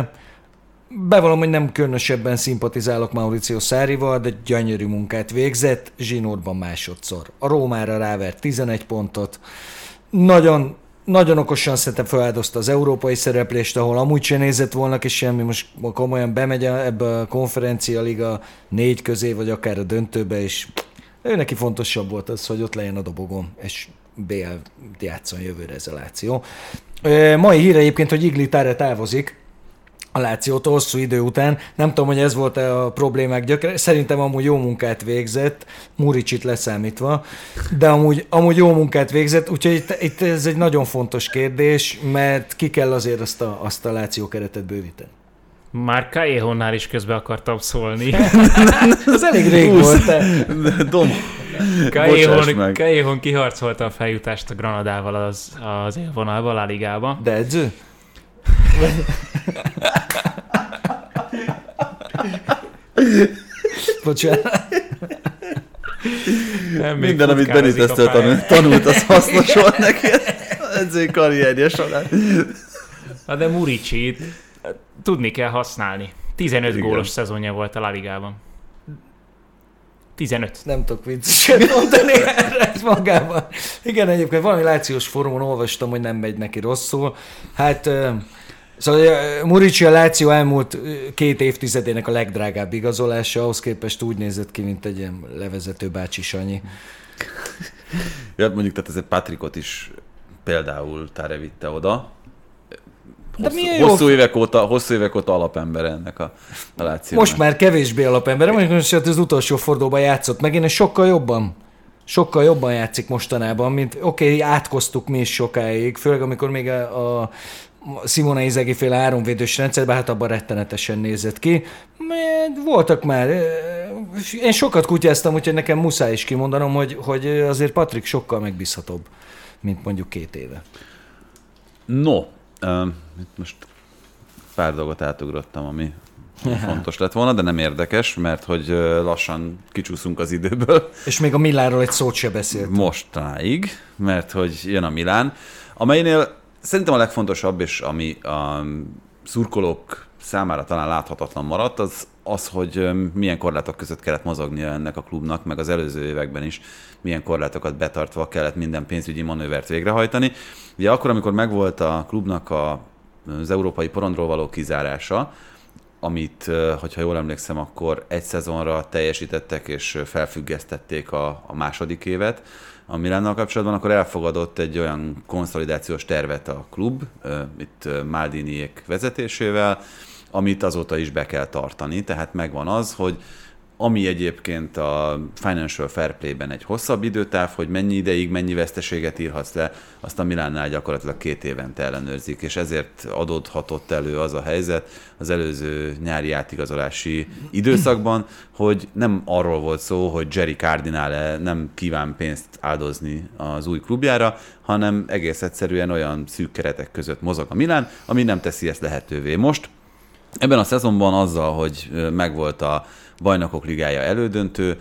Bevallom, hogy nem különösebben szimpatizálok Mauricio Szárival, de gyönyörű munkát végzett, zsinórban másodszor. A Rómára rávert 11 pontot. Nagyon, nagyon okosan szerintem feláldozta az európai szereplést, ahol amúgy se nézett volna ki semmi, most komolyan bemegy ebbe a konferencia liga négy közé, vagy akár a döntőbe, és ő neki fontosabb volt az, hogy ott legyen a dobogon, és BL játszon jövőre ez a Láció. Mai híre egyébként, hogy Iglitare távozik, a Lációtól hosszú idő után. Nem tudom, hogy ez volt-e a problémák gyökere. Szerintem amúgy jó munkát végzett, Muricsit leszámítva, de amúgy, amúgy jó munkát végzett, úgyhogy itt, itt ez egy nagyon fontos kérdés, mert ki kell azért azt a, azt a Láció keretet bővíteni. Már Kaehonnál is közbe akartam szólni. (laughs) Ez elég rég volt. Dom. Kaehon. Kaehon kiharcolta a feljutást a Granadával az, az élvonalba, a Ligába. De edző? (laughs) (laughs) Bocsánat. Nem, Minden, amit pályán. tanult, tanult, az (laughs) hasznos volt neki edzői karrierje során. Na de Muricsit tudni kell használni. 15 Igen. gólos szezonja volt a La Ligában. 15. Nem tudok vicceset mondani erre ez magában. Igen, egyébként valami lációs fórumon olvastam, hogy nem megy neki rosszul. Hát, szóval Murici a Láció elmúlt két évtizedének a legdrágább igazolása, ahhoz képest úgy nézett ki, mint egy ilyen levezető bácsi Sanyi. Ja, mondjuk, tehát ez egy Patrikot is például Táre vitte oda. De Hosszú, jó- hosszú, évek óta, hosszú évek óta alapember ennek a, a Lációnak. Most már kevésbé alapember, mondjuk most az utolsó fordulóban játszott meg, én sokkal jobban sokkal jobban játszik mostanában, mint oké, okay, átkoztuk mi is sokáig, főleg amikor még a, a Simona Izegi féle háromvédős rendszerben, hát abban rettenetesen nézett ki. Mert Voltak már, én sokat kutyáztam, úgyhogy nekem muszáj is kimondanom, hogy, hogy azért Patrik sokkal megbízhatóbb, mint mondjuk két éve. No, Ö, itt most pár dolgot átugrottam, ami (laughs) fontos lett volna, de nem érdekes, mert hogy lassan kicsúszunk az időből És még a Milánról egy szót se beszélt. mostanáig, mert hogy jön a Milán, amelynél szerintem a legfontosabb, és ami a szurkolók számára talán láthatatlan maradt, az az, hogy milyen korlátok között kellett mozognia ennek a klubnak, meg az előző években is milyen korlátokat betartva kellett minden pénzügyi manővert végrehajtani. Ugye akkor, amikor megvolt a klubnak a, az európai porondról való kizárása, amit, hogyha jól emlékszem, akkor egy szezonra teljesítettek és felfüggesztették a, a második évet a Milánnal kapcsolatban, akkor elfogadott egy olyan konszolidációs tervet a klub, itt Maldiniék vezetésével, amit azóta is be kell tartani. Tehát megvan az, hogy ami egyébként a Financial Fair Play-ben egy hosszabb időtáv, hogy mennyi ideig, mennyi veszteséget írhatsz le, azt a Milánnál gyakorlatilag két évente ellenőrzik, és ezért adódhatott elő az a helyzet az előző nyári átigazolási időszakban, hogy nem arról volt szó, hogy Jerry Cardinale nem kíván pénzt áldozni az új klubjára, hanem egész egyszerűen olyan szűk keretek között mozog a Milán, ami nem teszi ezt lehetővé. Most Ebben a szezonban azzal, hogy megvolt a bajnokok ligája elődöntő,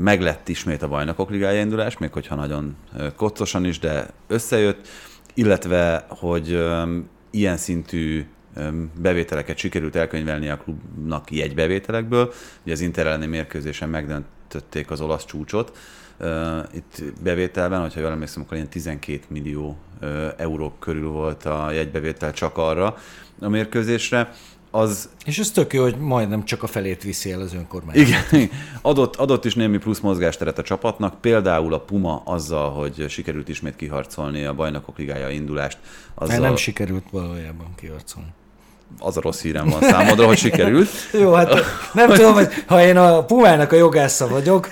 meglett ismét a bajnokok ligája indulás, még hogyha nagyon koccosan is, de összejött, illetve, hogy ilyen szintű bevételeket sikerült elkönyvelni a klubnak jegybevételekből. Ugye az Inter elleni mérkőzésen megdöntötték az olasz csúcsot, itt bevételben, hogyha jól emlékszem, akkor ilyen 12 millió euró körül volt a jegybevétel csak arra a mérkőzésre. Az És ez tök jó, hogy majdnem csak a felét viszi el az önkormányzat. igen, adott, adott is némi plusz mozgásteret a csapatnak, például a Puma azzal, hogy sikerült ismét kiharcolni a bajnokok ligája indulást, azzal, nem sikerült valójában kiharcolni. az a rossz hírem van számodra, hogy sikerült. (laughs) Jó, hát nem tudom, hogy ha én a Pumának a jogásza vagyok,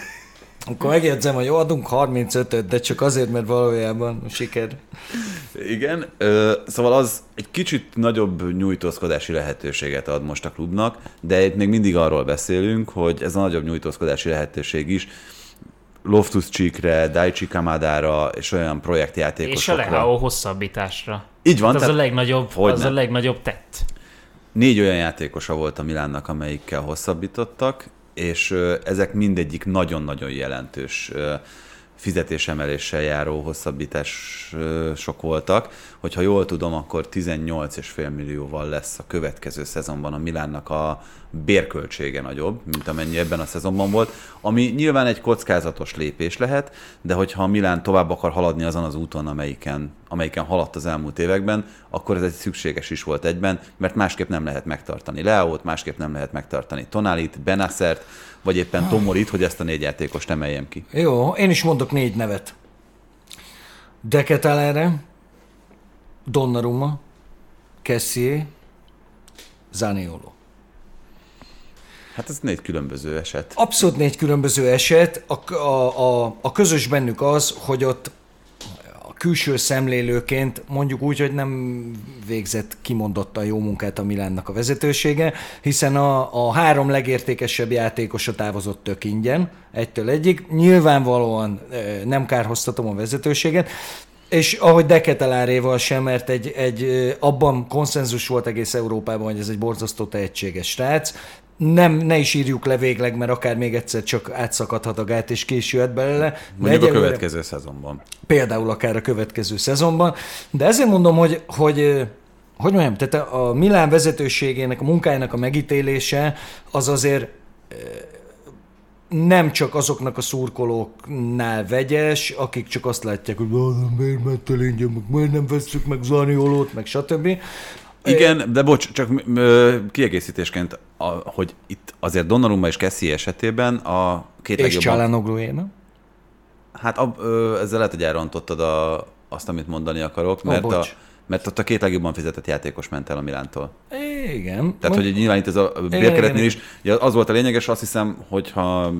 akkor megjegyzem, hogy jó, adunk 35-öt, de csak azért, mert valójában siker. Igen, ö, szóval az egy kicsit nagyobb nyújtózkodási lehetőséget ad most a klubnak, de itt még mindig arról beszélünk, hogy ez a nagyobb nyújtózkodási lehetőség is Loftus Cheekre, Daichi Kamadára és olyan És a projektjátékosokra. Leao hosszabbításra. Így van, Hát az, a legnagyobb, az a legnagyobb tett. Négy olyan játékosa volt a Milánnak, amelyikkel hosszabbítottak, és ezek mindegyik nagyon-nagyon jelentős fizetésemeléssel járó hosszabbítások voltak. Hogyha jól tudom, akkor 18,5 millióval lesz a következő szezonban a Milánnak a bérköltsége nagyobb, mint amennyi ebben a szezonban volt, ami nyilván egy kockázatos lépés lehet, de hogyha a Milán tovább akar haladni azon az úton, amelyiken, amelyiken haladt az elmúlt években, akkor ez egy szükséges is volt egyben, mert másképp nem lehet megtartani Leót, másképp nem lehet megtartani Tonálit, Benassert, vagy éppen Tomorit, hogy ezt a négy játékost emeljem ki. Jó, én is mondok négy nevet. Deketelere, Donnarumma, Kessié, Zaniolo. Hát ez négy különböző eset. Abszolút négy különböző eset. A, a, a, a közös bennük az, hogy ott a külső szemlélőként mondjuk úgy, hogy nem végzett kimondottan jó munkát a Milánnak a vezetősége, hiszen a, a három legértékesebb játékosa távozott tök ingyen, egytől egyik. Nyilvánvalóan eh, nem kárhoztatom a vezetőséget, és ahogy Deketeláréval sem, mert egy, egy, abban konszenzus volt egész Európában, hogy ez egy borzasztó tehetséges srác. Nem, ne is írjuk le végleg, mert akár még egyszer csak átszakadhat a gát, és később belőle. Mondjuk a következő szezonban. például akár a következő szezonban. De ezért mondom, hogy, hogy hogy mondjam, tehát a Milán vezetőségének, a munkájának a megítélése az azért nem csak azoknak a szurkolóknál vegyes, akik csak azt látják, hogy "Ah, miért ment el ingyen, miért nem veszük meg Zaniolót, meg stb. Igen, de bocs, csak ö, kiegészítésként, a, hogy itt azért Donnarumma és Kessi esetében a két És legjobban... Csalánogluéna. Hát ab, ö, ezzel lehet, hogy elrontottad a, azt, amit mondani akarok, mert, a, bocs. Mert ott a két legjobban fizetett játékos ment el a Milántól. Igen. Tehát, hogy nyilván itt ez a bérkeretnél is, ugye az volt a lényeges, azt hiszem, hogyha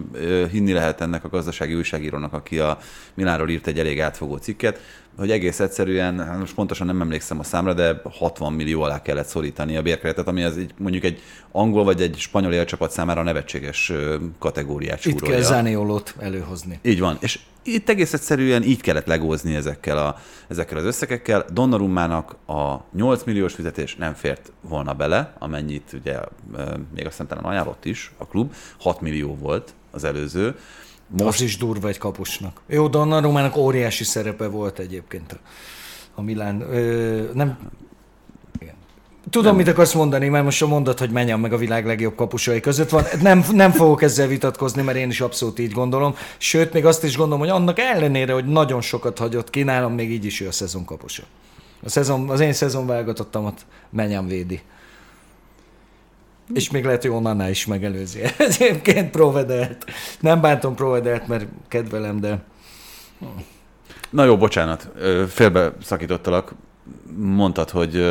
hinni lehet ennek a gazdasági újságírónak, aki a Milánról írt egy elég átfogó cikket, hogy egész egyszerűen, hát most pontosan nem emlékszem a számra, de 60 millió alá kellett szorítani a bérkeretet, ami az egy, mondjuk egy angol vagy egy spanyol élcsapat számára nevetséges kategóriát Itt súrolja. kell Zaniolót előhozni. Így van. És itt egész egyszerűen így kellett legózni ezekkel, a, ezekkel az összegekkel. Donnarummának a 8 milliós fizetés nem fért volna bele, amennyit ugye még azt hiszem talán ajánlott is a klub. 6 millió volt az előző. Most... Az is durva egy kapusnak. Jó, Donnarumának óriási szerepe volt egyébként a, a Milán. Ö, nem... Igen. Tudom, nem. mit akarsz mondani, mert most a mondat, hogy menjen meg a világ legjobb kapusai között van. Nem, nem fogok ezzel vitatkozni, mert én is abszolút így gondolom. Sőt, még azt is gondolom, hogy annak ellenére, hogy nagyon sokat hagyott ki, nálam még így is ő a szezon kapusa. A szezon, az én szezon válogatottamat menjem védi. És még lehet, hogy onnannál is megelőzi. (laughs) Egyébként Provedelt. Nem bántom Provedelt, mert kedvelem, de Na jó, bocsánat, félbe szakítottalak. Mondtad, hogy,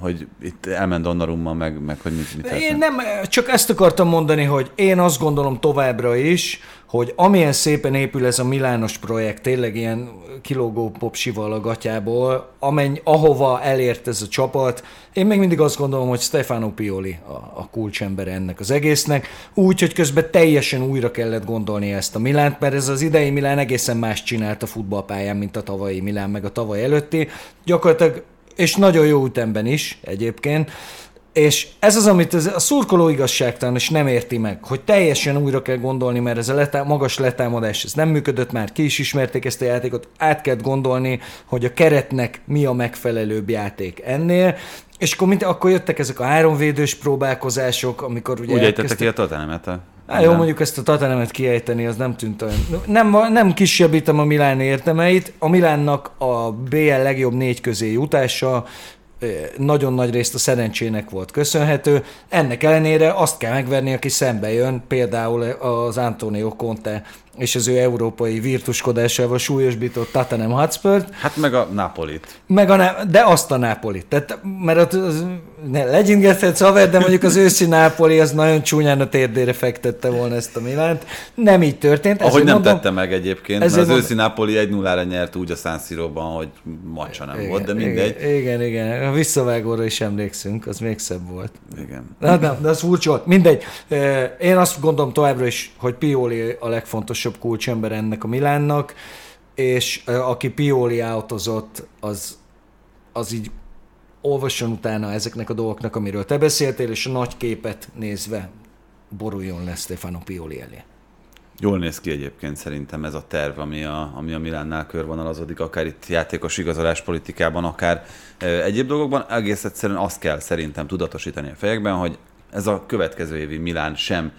hogy itt elment Donnarumma, meg, meg hogy mit, mit Én nem, csak ezt akartam mondani, hogy én azt gondolom továbbra is, hogy amilyen szépen épül ez a Milános projekt, tényleg ilyen kilógó popsival a amenny, ahova elért ez a csapat, én még mindig azt gondolom, hogy Stefano Pioli a, a kulcsember ennek az egésznek, úgy, hogy közben teljesen újra kellett gondolni ezt a Milánt, mert ez az idei Milán egészen más csinált a futballpályán, mint a tavalyi Milán, meg a tavaly előtti. Gyakorlatilag, és nagyon jó ütemben is egyébként, és ez az, amit az, a szurkoló igazságtalan, és nem érti meg, hogy teljesen újra kell gondolni, mert ez a letá- magas letámadás, ez nem működött már, ki is ismerték ezt a játékot, át kell gondolni, hogy a keretnek mi a megfelelőbb játék ennél, és akkor, mint, akkor jöttek ezek a háromvédős próbálkozások, amikor ugye Úgy ejtettek ki a Tottenhamet. a- Á, jó, mondjuk ezt a Tatanemet kiejteni, az nem tűnt olyan. Nem, nem kisebbítem a Milán értemeit. A Milánnak a BL legjobb négy közé jutása nagyon nagy részt a szerencsének volt köszönhető. Ennek ellenére azt kell megverni, aki szembe jön, például az Antonio Conte és az ő európai virtuskodásával súlyosbított Tottenham hotspur Hát meg a Napolit. meg a, de azt a Nápolit. Tehát, mert ott az, ne legyingethetsz haver, de mondjuk az őszi Nápoli az nagyon csúnyán a térdére fektette volna ezt a Milánt. Nem így történt. Ahogy ezért nem mondom, tette meg egyébként, mert az mondom- őszi Napoli 1-0-ra nyert úgy a San Siro-ban, hogy macsa nem volt, de mindegy. Igen, igen, igen. A visszavágóra is emlékszünk, az még szebb volt. Igen. Hát nem, de az furcsa volt. Mindegy. Én azt gondolom továbbra is, hogy Pioli a legfontosabb kulcsember ennek a Milánnak, és aki Pioli autozott, az, az így olvasson utána ezeknek a dolgoknak, amiről te beszéltél, és a nagy képet nézve boruljon le Stefano Pioli elé. Jól néz ki egyébként szerintem ez a terv, ami a, ami a Milánnál körvonalazodik, akár itt játékos igazolás politikában, akár ö, egyéb dolgokban. Egész egyszerűen azt kell szerintem tudatosítani a fejekben, hogy ez a következő évi Milán sem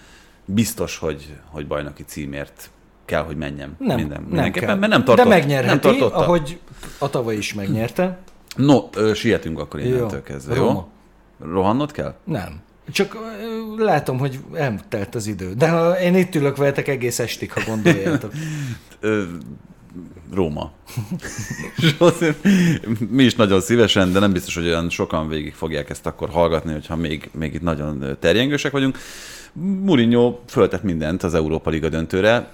biztos, hogy, hogy bajnoki címért kell, hogy menjen. Nem, Minden, nem mindenképpen, kell. mert nem tartott, De megnyerheti, nem tartotta. ahogy a tavaly is megnyerte. No, ö, sietünk akkor innentől kezdve, jó? Roma. Rohannod kell? Nem. Csak ö, látom, hogy eltelt az idő. De ha én itt ülök veletek egész estig, ha gondoljátok. (laughs) Ö, Róma. Mi is nagyon szívesen, de nem biztos, hogy olyan sokan végig fogják ezt akkor hallgatni, hogyha még, még itt nagyon terjengősek vagyunk. Mourinho föltett mindent az Európa Liga döntőre,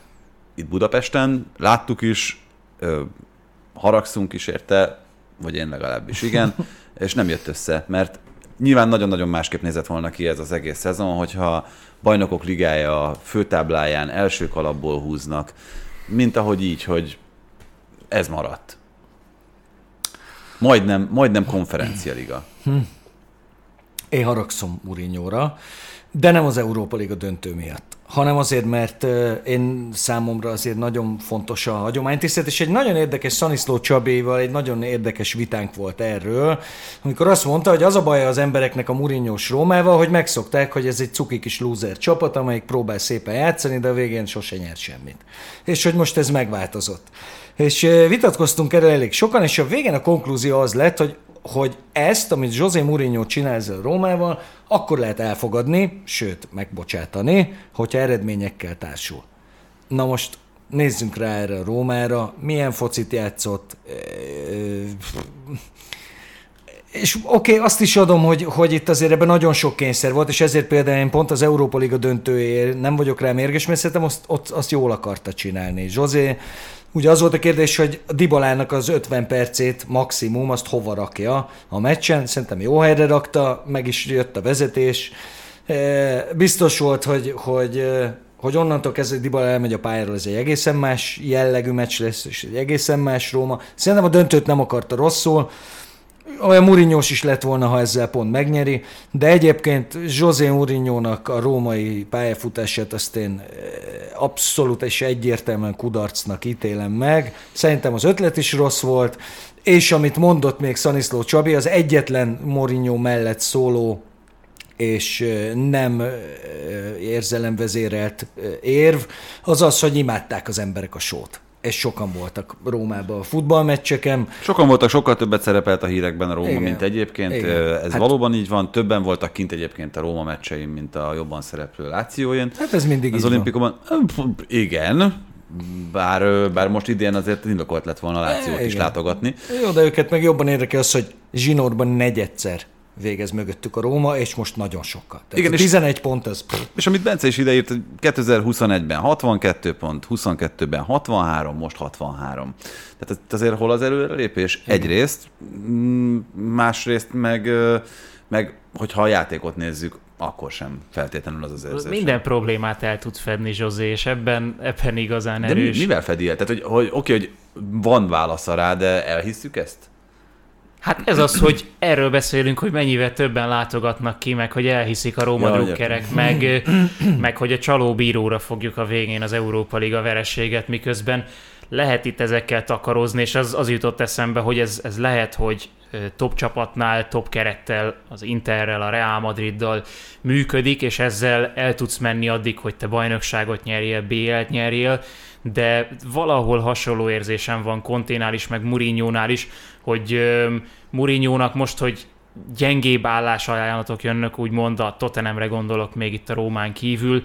itt Budapesten, láttuk is, ö, haragszunk is érte, vagy én legalábbis igen, (laughs) és nem jött össze, mert nyilván nagyon-nagyon másképp nézett volna ki ez az egész szezon, hogyha bajnokok ligája főtábláján első kalapból húznak, mint ahogy így, hogy ez maradt. Majdnem, majdnem konferencialiga. Én haragszom Mourinho-ra, de nem az Európa Liga döntő miatt, hanem azért, mert én számomra azért nagyon fontos a hagyománytisztelet, és egy nagyon érdekes Szaniszló Csabéval egy nagyon érdekes vitánk volt erről, amikor azt mondta, hogy az a baj az embereknek a Mourinho-s Rómával, hogy megszokták, hogy ez egy cuki kis loser csapat, amelyik próbál szépen játszani, de a végén sose nyert semmit. És hogy most ez megváltozott. És vitatkoztunk erről elég sokan, és a végén a konklúzió az lett, hogy hogy ezt, amit José Mourinho csinál ezzel a Rómával, akkor lehet elfogadni, sőt, megbocsátani, hogyha eredményekkel társul. Na most nézzünk rá erre a Rómára, milyen focit játszott, Ö, És oké, okay, azt is adom, hogy, hogy itt azért ebben nagyon sok kényszer volt, és ezért például én pont az Európa Liga döntőjéért nem vagyok rá mérges, mert szerintem azt, ott, azt jól akarta csinálni. Zsozé, ugye az volt a kérdés, hogy a Dibalának az 50 percét maximum, azt hova rakja a meccsen, szerintem jó helyre rakta, meg is jött a vezetés. E, Biztos volt, hogy, hogy e, hogy onnantól kezdve hogy Dybala elmegy a pályáról, ez egy egészen más jellegű meccs lesz, és egy egészen más Róma. Szerintem a döntőt nem akarta rosszul, olyan mourinho is lett volna, ha ezzel pont megnyeri, de egyébként José mourinho a római pályafutását azt én eh, abszolút és egyértelműen kudarcnak ítélem meg. Szerintem az ötlet is rossz volt, és amit mondott még Szaniszló Csabi, az egyetlen Mourinho mellett szóló és eh, nem eh, érzelemvezérelt érv, az az, hogy imádták az emberek a sót és sokan voltak Rómában a futballmeccseken. Sokan voltak, sokkal többet szerepelt a hírekben a Róma, Igen. mint egyébként. Igen. Ez hát, valóban így van. Többen voltak kint egyébként a Róma meccsein, mint a jobban szereplő Lációjén. Hát ez mindig Az olimpikomon. Igen, bár, bár most idén azért indokolt lett volna a Lációt is látogatni. Jó, de őket meg jobban érdekel az, hogy zsinórban negyedszer végez mögöttük a Róma, és most nagyon sokkal. Tehát Igen, 11 és, pont ez. És amit Bence is ideírt, 2021-ben 62 pont, 22-ben 63, most 63. Tehát azért hol az előrelépés? Egyrészt, mm, másrészt meg, meg hogyha a játékot nézzük, akkor sem feltétlenül az az érzés. Minden problémát el tud fedni Zsozé, és ebben, ebben igazán erős. De mivel fedi el? Tehát, hogy, hogy oké, hogy van válasza rá, de elhisszük ezt? Hát ez az, hogy erről beszélünk, hogy mennyivel többen látogatnak ki, meg hogy elhiszik a Róma ja, drukkerek, meg, meg hogy a csalóbíróra fogjuk a végén az Európa Liga vereséget, miközben lehet itt ezekkel takarozni, és az, az jutott eszembe, hogy ez, ez lehet, hogy top csapatnál, top kerettel, az Interrel, a Real Madriddal működik, és ezzel el tudsz menni addig, hogy te bajnokságot nyerjél, BL-t nyerjél, de valahol hasonló érzésem van Konténál is, meg Murinyónál is, hogy Murinyónak most, hogy gyengébb állásajánlatok jönnek, úgymond a Tottenhamre gondolok még itt a Rómán kívül,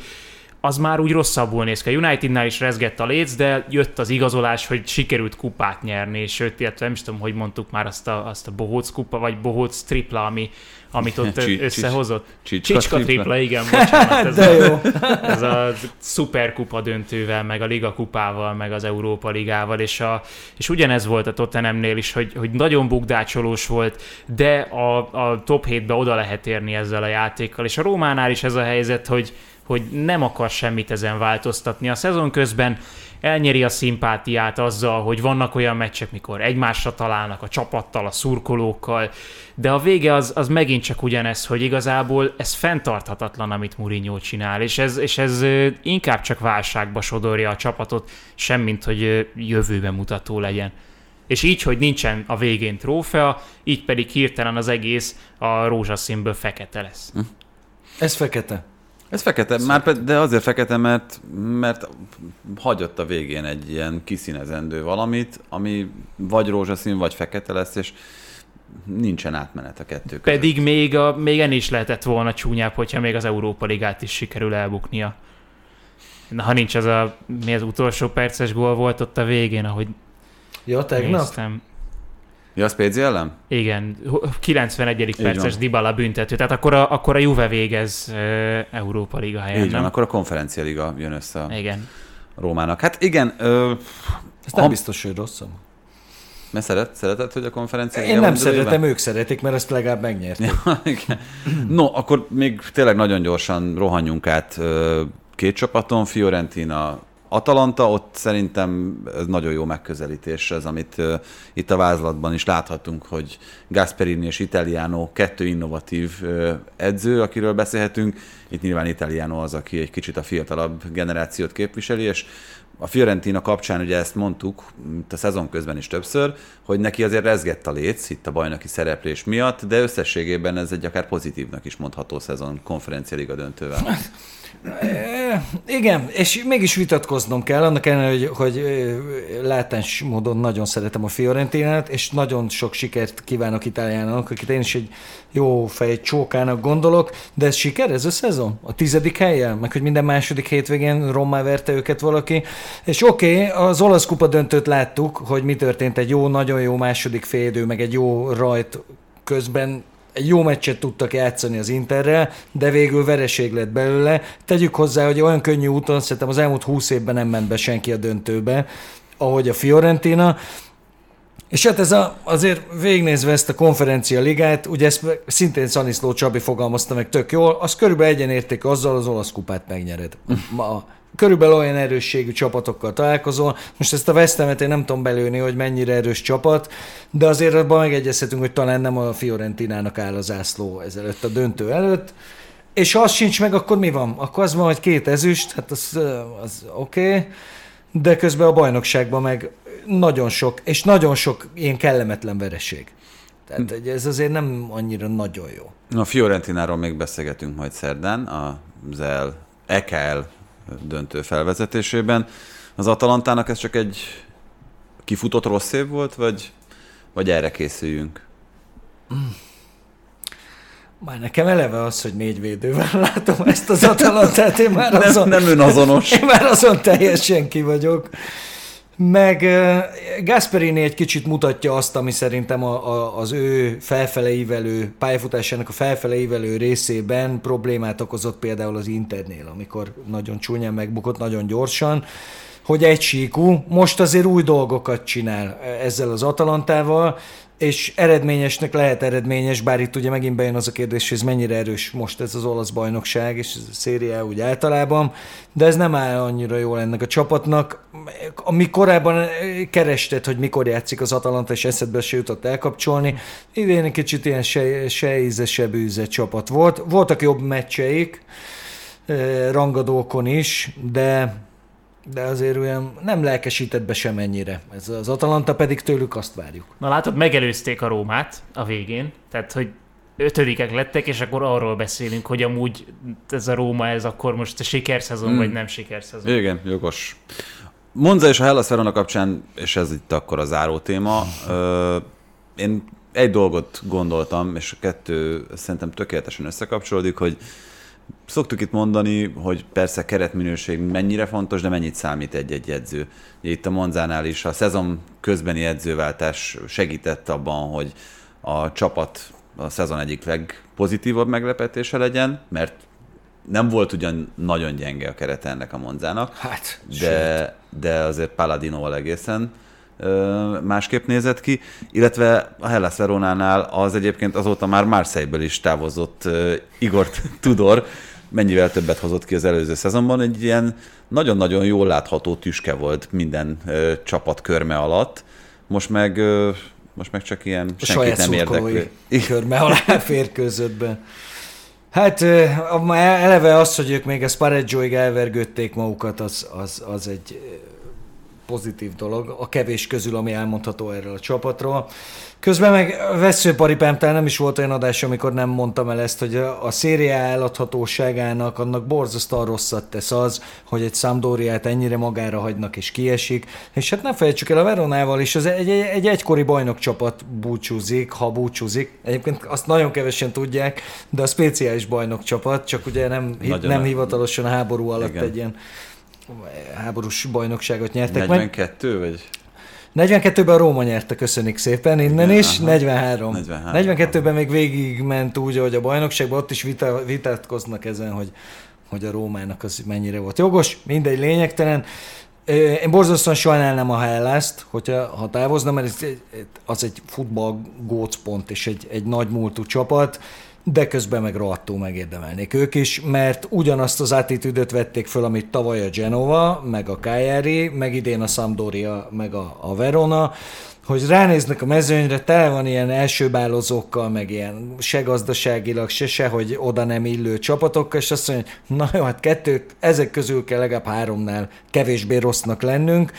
az már úgy rosszabbul néz ki. A Unitednál is rezgett a léc, de jött az igazolás, hogy sikerült kupát nyerni, sőt, illetve nem is tudom, hogy mondtuk már azt a, azt a Bohóc kupa, vagy Bohóc tripla, ami, amit ott (laughs) Csi, összehozott. Csicska, Csicska tripla. tripla, igen, (laughs) bocsánat. Ez De jó. A, ez a szuperkupa döntővel, meg a Liga kupával, meg az Európa Ligával, és, a, és ugyanez volt a Tottenhamnél is, hogy, hogy nagyon bukdácsolós volt, de a, a top 7-be oda lehet érni ezzel a játékkal, és a Rómánál is ez a helyzet, hogy hogy nem akar semmit ezen változtatni. A szezon közben elnyeri a szimpátiát azzal, hogy vannak olyan meccsek, mikor egymásra találnak a csapattal, a szurkolókkal, de a vége az, az megint csak ugyanez, hogy igazából ez fenntarthatatlan, amit Mourinho csinál, és ez, és ez inkább csak válságba sodorja a csapatot, semmint, hogy jövőbe mutató legyen. És így, hogy nincsen a végén trófea, így pedig hirtelen az egész a rózsaszínből fekete lesz. Hm. Ez fekete. Ez fekete, már de azért fekete, mert, mert hagyott a végén egy ilyen kiszínezendő valamit, ami vagy rózsaszín, vagy fekete lesz, és nincsen átmenet a kettő között. Pedig még, a, még ennél is lehetett volna csúnyább, hogyha még az Európa Ligát is sikerül elbuknia. Na, ha nincs az a, mi az utolsó perces gól volt ott a végén, ahogy Ja, tegnap? Néztem. Ja, a Spézi ellen? Igen, 91. Így perces van. Dybala büntető. Tehát akkor a, akkor a Juve végez Európa Liga helyen, Így van, akkor a konferencia liga jön össze a igen. Rómának. Hát igen. Ö, Ez nem ha... biztos, hogy rosszabb. Mert szeret, szereted, hogy a konferencia Én nem szeretem, ők szeretik, mert ezt legalább megnyerték. (laughs) Ja, no, akkor még tényleg nagyon gyorsan rohanjunk át két csapaton, Fiorentina Atalanta, ott szerintem ez nagyon jó megközelítés, ez amit uh, itt a vázlatban is láthatunk, hogy Gasperini és Italiano kettő innovatív uh, edző, akiről beszélhetünk. Itt nyilván Italiano az, aki egy kicsit a fiatalabb generációt képviseli, és a Fiorentina kapcsán ugye ezt mondtuk, itt a szezon közben is többször, hogy neki azért rezgett a léc itt a bajnoki szereplés miatt, de összességében ez egy akár pozitívnak is mondható szezon konferencia liga döntővel. (laughs) Igen, és mégis vitatkoznom kell, annak ellenére, hogy, hogy látás módon nagyon szeretem a Fiorentinát, és nagyon sok sikert kívánok Itáliának, akit én is egy jó fej csókának gondolok, de ez siker ez a szezon? A tizedik helyen? Meg hogy minden második hétvégén rommá verte őket valaki? És oké, okay, az olasz kupa döntőt láttuk, hogy mi történt egy jó, nagyon jó második félidő, meg egy jó rajt közben egy jó meccset tudtak játszani az Interrel, de végül vereség lett belőle. Tegyük hozzá, hogy olyan könnyű úton szerintem az elmúlt 20 évben nem ment be senki a döntőbe, ahogy a Fiorentina. És hát ez a, azért végignézve ezt a konferencia ligát, ugye ezt szintén Szaniszló Csabi fogalmazta meg tök jól, az körülbelül egyenérték azzal az olasz kupát megnyered. Ma, körülbelül olyan erősségű csapatokkal találkozol. Most ezt a West Ham-et én nem tudom belőni, hogy mennyire erős csapat, de azért abban megegyezhetünk, hogy talán nem a Fiorentinának áll az ászló ezelőtt a döntő előtt. És ha az sincs meg, akkor mi van? Akkor az van, hogy két ezüst, hát az, az oké, okay. de közben a bajnokságban meg nagyon sok, és nagyon sok ilyen kellemetlen vereség. Tehát hm. ez azért nem annyira nagyon jó. A Fiorentináról még beszélgetünk majd szerdán, az EKL döntő felvezetésében. Az Atalantának ez csak egy kifutott rossz év volt, vagy, vagy erre készüljünk? Már nekem eleve az, hogy négy védővel (laughs) látom ezt az Atalantát, én már azon, nem, nem önazonos. Én már azon teljesen ki vagyok. Meg Gasperini egy kicsit mutatja azt, ami szerintem a, a, az ő felfeleivelő, pályafutásának a felfeleivelő részében problémát okozott például az Internél, amikor nagyon csúnyán megbukott, nagyon gyorsan, hogy egy síkú, most azért új dolgokat csinál ezzel az Atalantával, és eredményesnek lehet eredményes, bár itt ugye megint bejön az a kérdés, hogy ez mennyire erős most ez az olasz bajnokság, és ez a széria úgy általában, de ez nem áll annyira jól ennek a csapatnak. Ami korábban kerested, hogy mikor játszik az Atalanta, és eszedbe se jutott elkapcsolni, idén egy kicsit ilyen se, se íze, se csapat volt. Voltak jobb meccseik, eh, rangadókon is, de de azért olyan nem lelkesített be semennyire. Ez az Atalanta pedig tőlük azt várjuk. Na látod, megelőzték a Rómát a végén, tehát hogy ötödikek lettek, és akkor arról beszélünk, hogy amúgy ez a Róma, ez akkor most a sikerszezon, hmm. vagy nem sikerszezon. Igen, jogos. Monza és a Hellas Verona kapcsán, és ez itt akkor a záró téma, én egy dolgot gondoltam, és a kettő szerintem tökéletesen összekapcsolódik, hogy Szoktuk itt mondani, hogy persze keretminőség mennyire fontos, de mennyit számít egy-egy edző. Itt a Monzánál is a szezon közbeni edzőváltás segített abban, hogy a csapat a szezon egyik legpozitívabb meglepetése legyen, mert nem volt ugyan nagyon gyenge a kerete ennek a Monzának, hát, de, de azért Paladinoval egészen másképp nézett ki, illetve a Hellas Veronánál az egyébként azóta már Marseille-ből is távozott Igor (laughs) Tudor, mennyivel többet hozott ki az előző szezonban, egy ilyen nagyon-nagyon jól látható tüske volt minden csapat körme alatt, most meg most meg csak ilyen a senkit nem érdekli. körme (laughs) alá férkőzött be. Hát eleve az, hogy ők még a Spareggioig elvergődték magukat, az, az, az egy pozitív dolog, a kevés közül, ami elmondható erről a csapatról. Közben meg veszőparipámtál nem is volt olyan adás, amikor nem mondtam el ezt, hogy a széria eladhatóságának annak borzasztóan rosszat tesz az, hogy egy Sampdoriát ennyire magára hagynak és kiesik. És hát ne felejtsük el a Veronával is, az egy, egy, egy egykori bajnokcsapat búcsúzik, ha búcsúzik. Egyébként azt nagyon kevesen tudják, de a speciális bajnokcsapat, csak ugye nem, nem hivatalosan a háború alatt Igen. egy ilyen háborús bajnokságot nyertek 42 meg. vagy? 42-ben a Róma nyerte, köszönjük szépen, innen Igen, is, aha. 43. 43. 42-ben még végig ment úgy, hogy a bajnokságban ott is vita, vitatkoznak ezen, hogy, hogy a Rómának az mennyire volt jogos, mindegy lényegtelen. Én borzasztóan sajnálnám a Hellaszt, hogyha ha távozna, mert ez, az egy futball gócpont és egy, egy nagy múltú csapat, de közben meg rohadtul megérdemelnék ők is, mert ugyanazt az attitűdöt vették föl, amit tavaly a Genova, meg a Cagliari, meg idén a Sampdoria, meg a, a Verona, hogy ránéznek a mezőnyre, tele van ilyen elsőbálozókkal, meg ilyen se gazdaságilag, se se, hogy oda nem illő csapatokkal, és azt mondja, hogy na jó, hát kettő, ezek közül kell legalább háromnál kevésbé rossznak lennünk,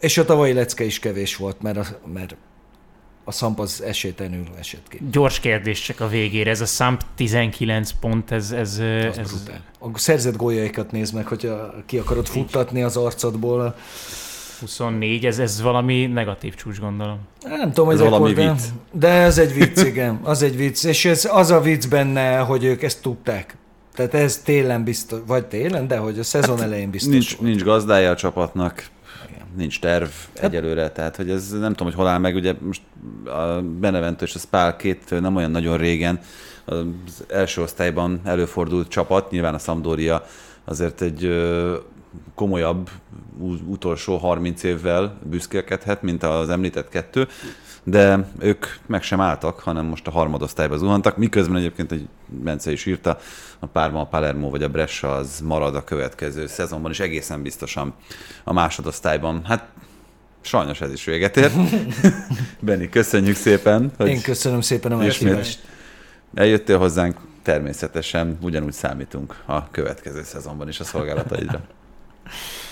és a tavalyi lecke is kevés volt, mert, a, mert a Szamp az esélytelenül esett ki. Gyors kérdés csak a végére. Ez a Szamp 19 pont, ez... ez, az ez A szerzett góljaikat nézd meg, hogyha ki akarod futtatni az arcodból. 24, ez, ez valami negatív csúcs, gondolom. Nem tudom, ez valami vicc. De ez egy vicc, (laughs) igen. Az egy vicc. És ez az a vicc benne, hogy ők ezt tudták. Tehát ez télen biztos, vagy télen, de hogy a szezon hát, elején biztos nincs, volt. nincs gazdája a csapatnak. Nincs terv egyelőre, tehát hogy ez nem tudom, hogy hol áll meg, ugye most a Benevento és a Spal két nem olyan nagyon régen az első osztályban előfordult csapat, nyilván a Sampdoria azért egy komolyabb utolsó 30 évvel büszkélkedhet, mint az említett kettő, de ők meg sem álltak, hanem most a harmadosztályba zuhantak, miközben egyébként egy Bence is írta, a Párma, a Palermo vagy a Brescia az marad a következő szezonban, és egészen biztosan a másodosztályban. Hát sajnos ez is véget ér. (laughs) Benni, köszönjük szépen, hogy Én köszönöm szépen a meghívást. eljöttél hozzánk, természetesen ugyanúgy számítunk a következő szezonban is a szolgálataidra. (laughs)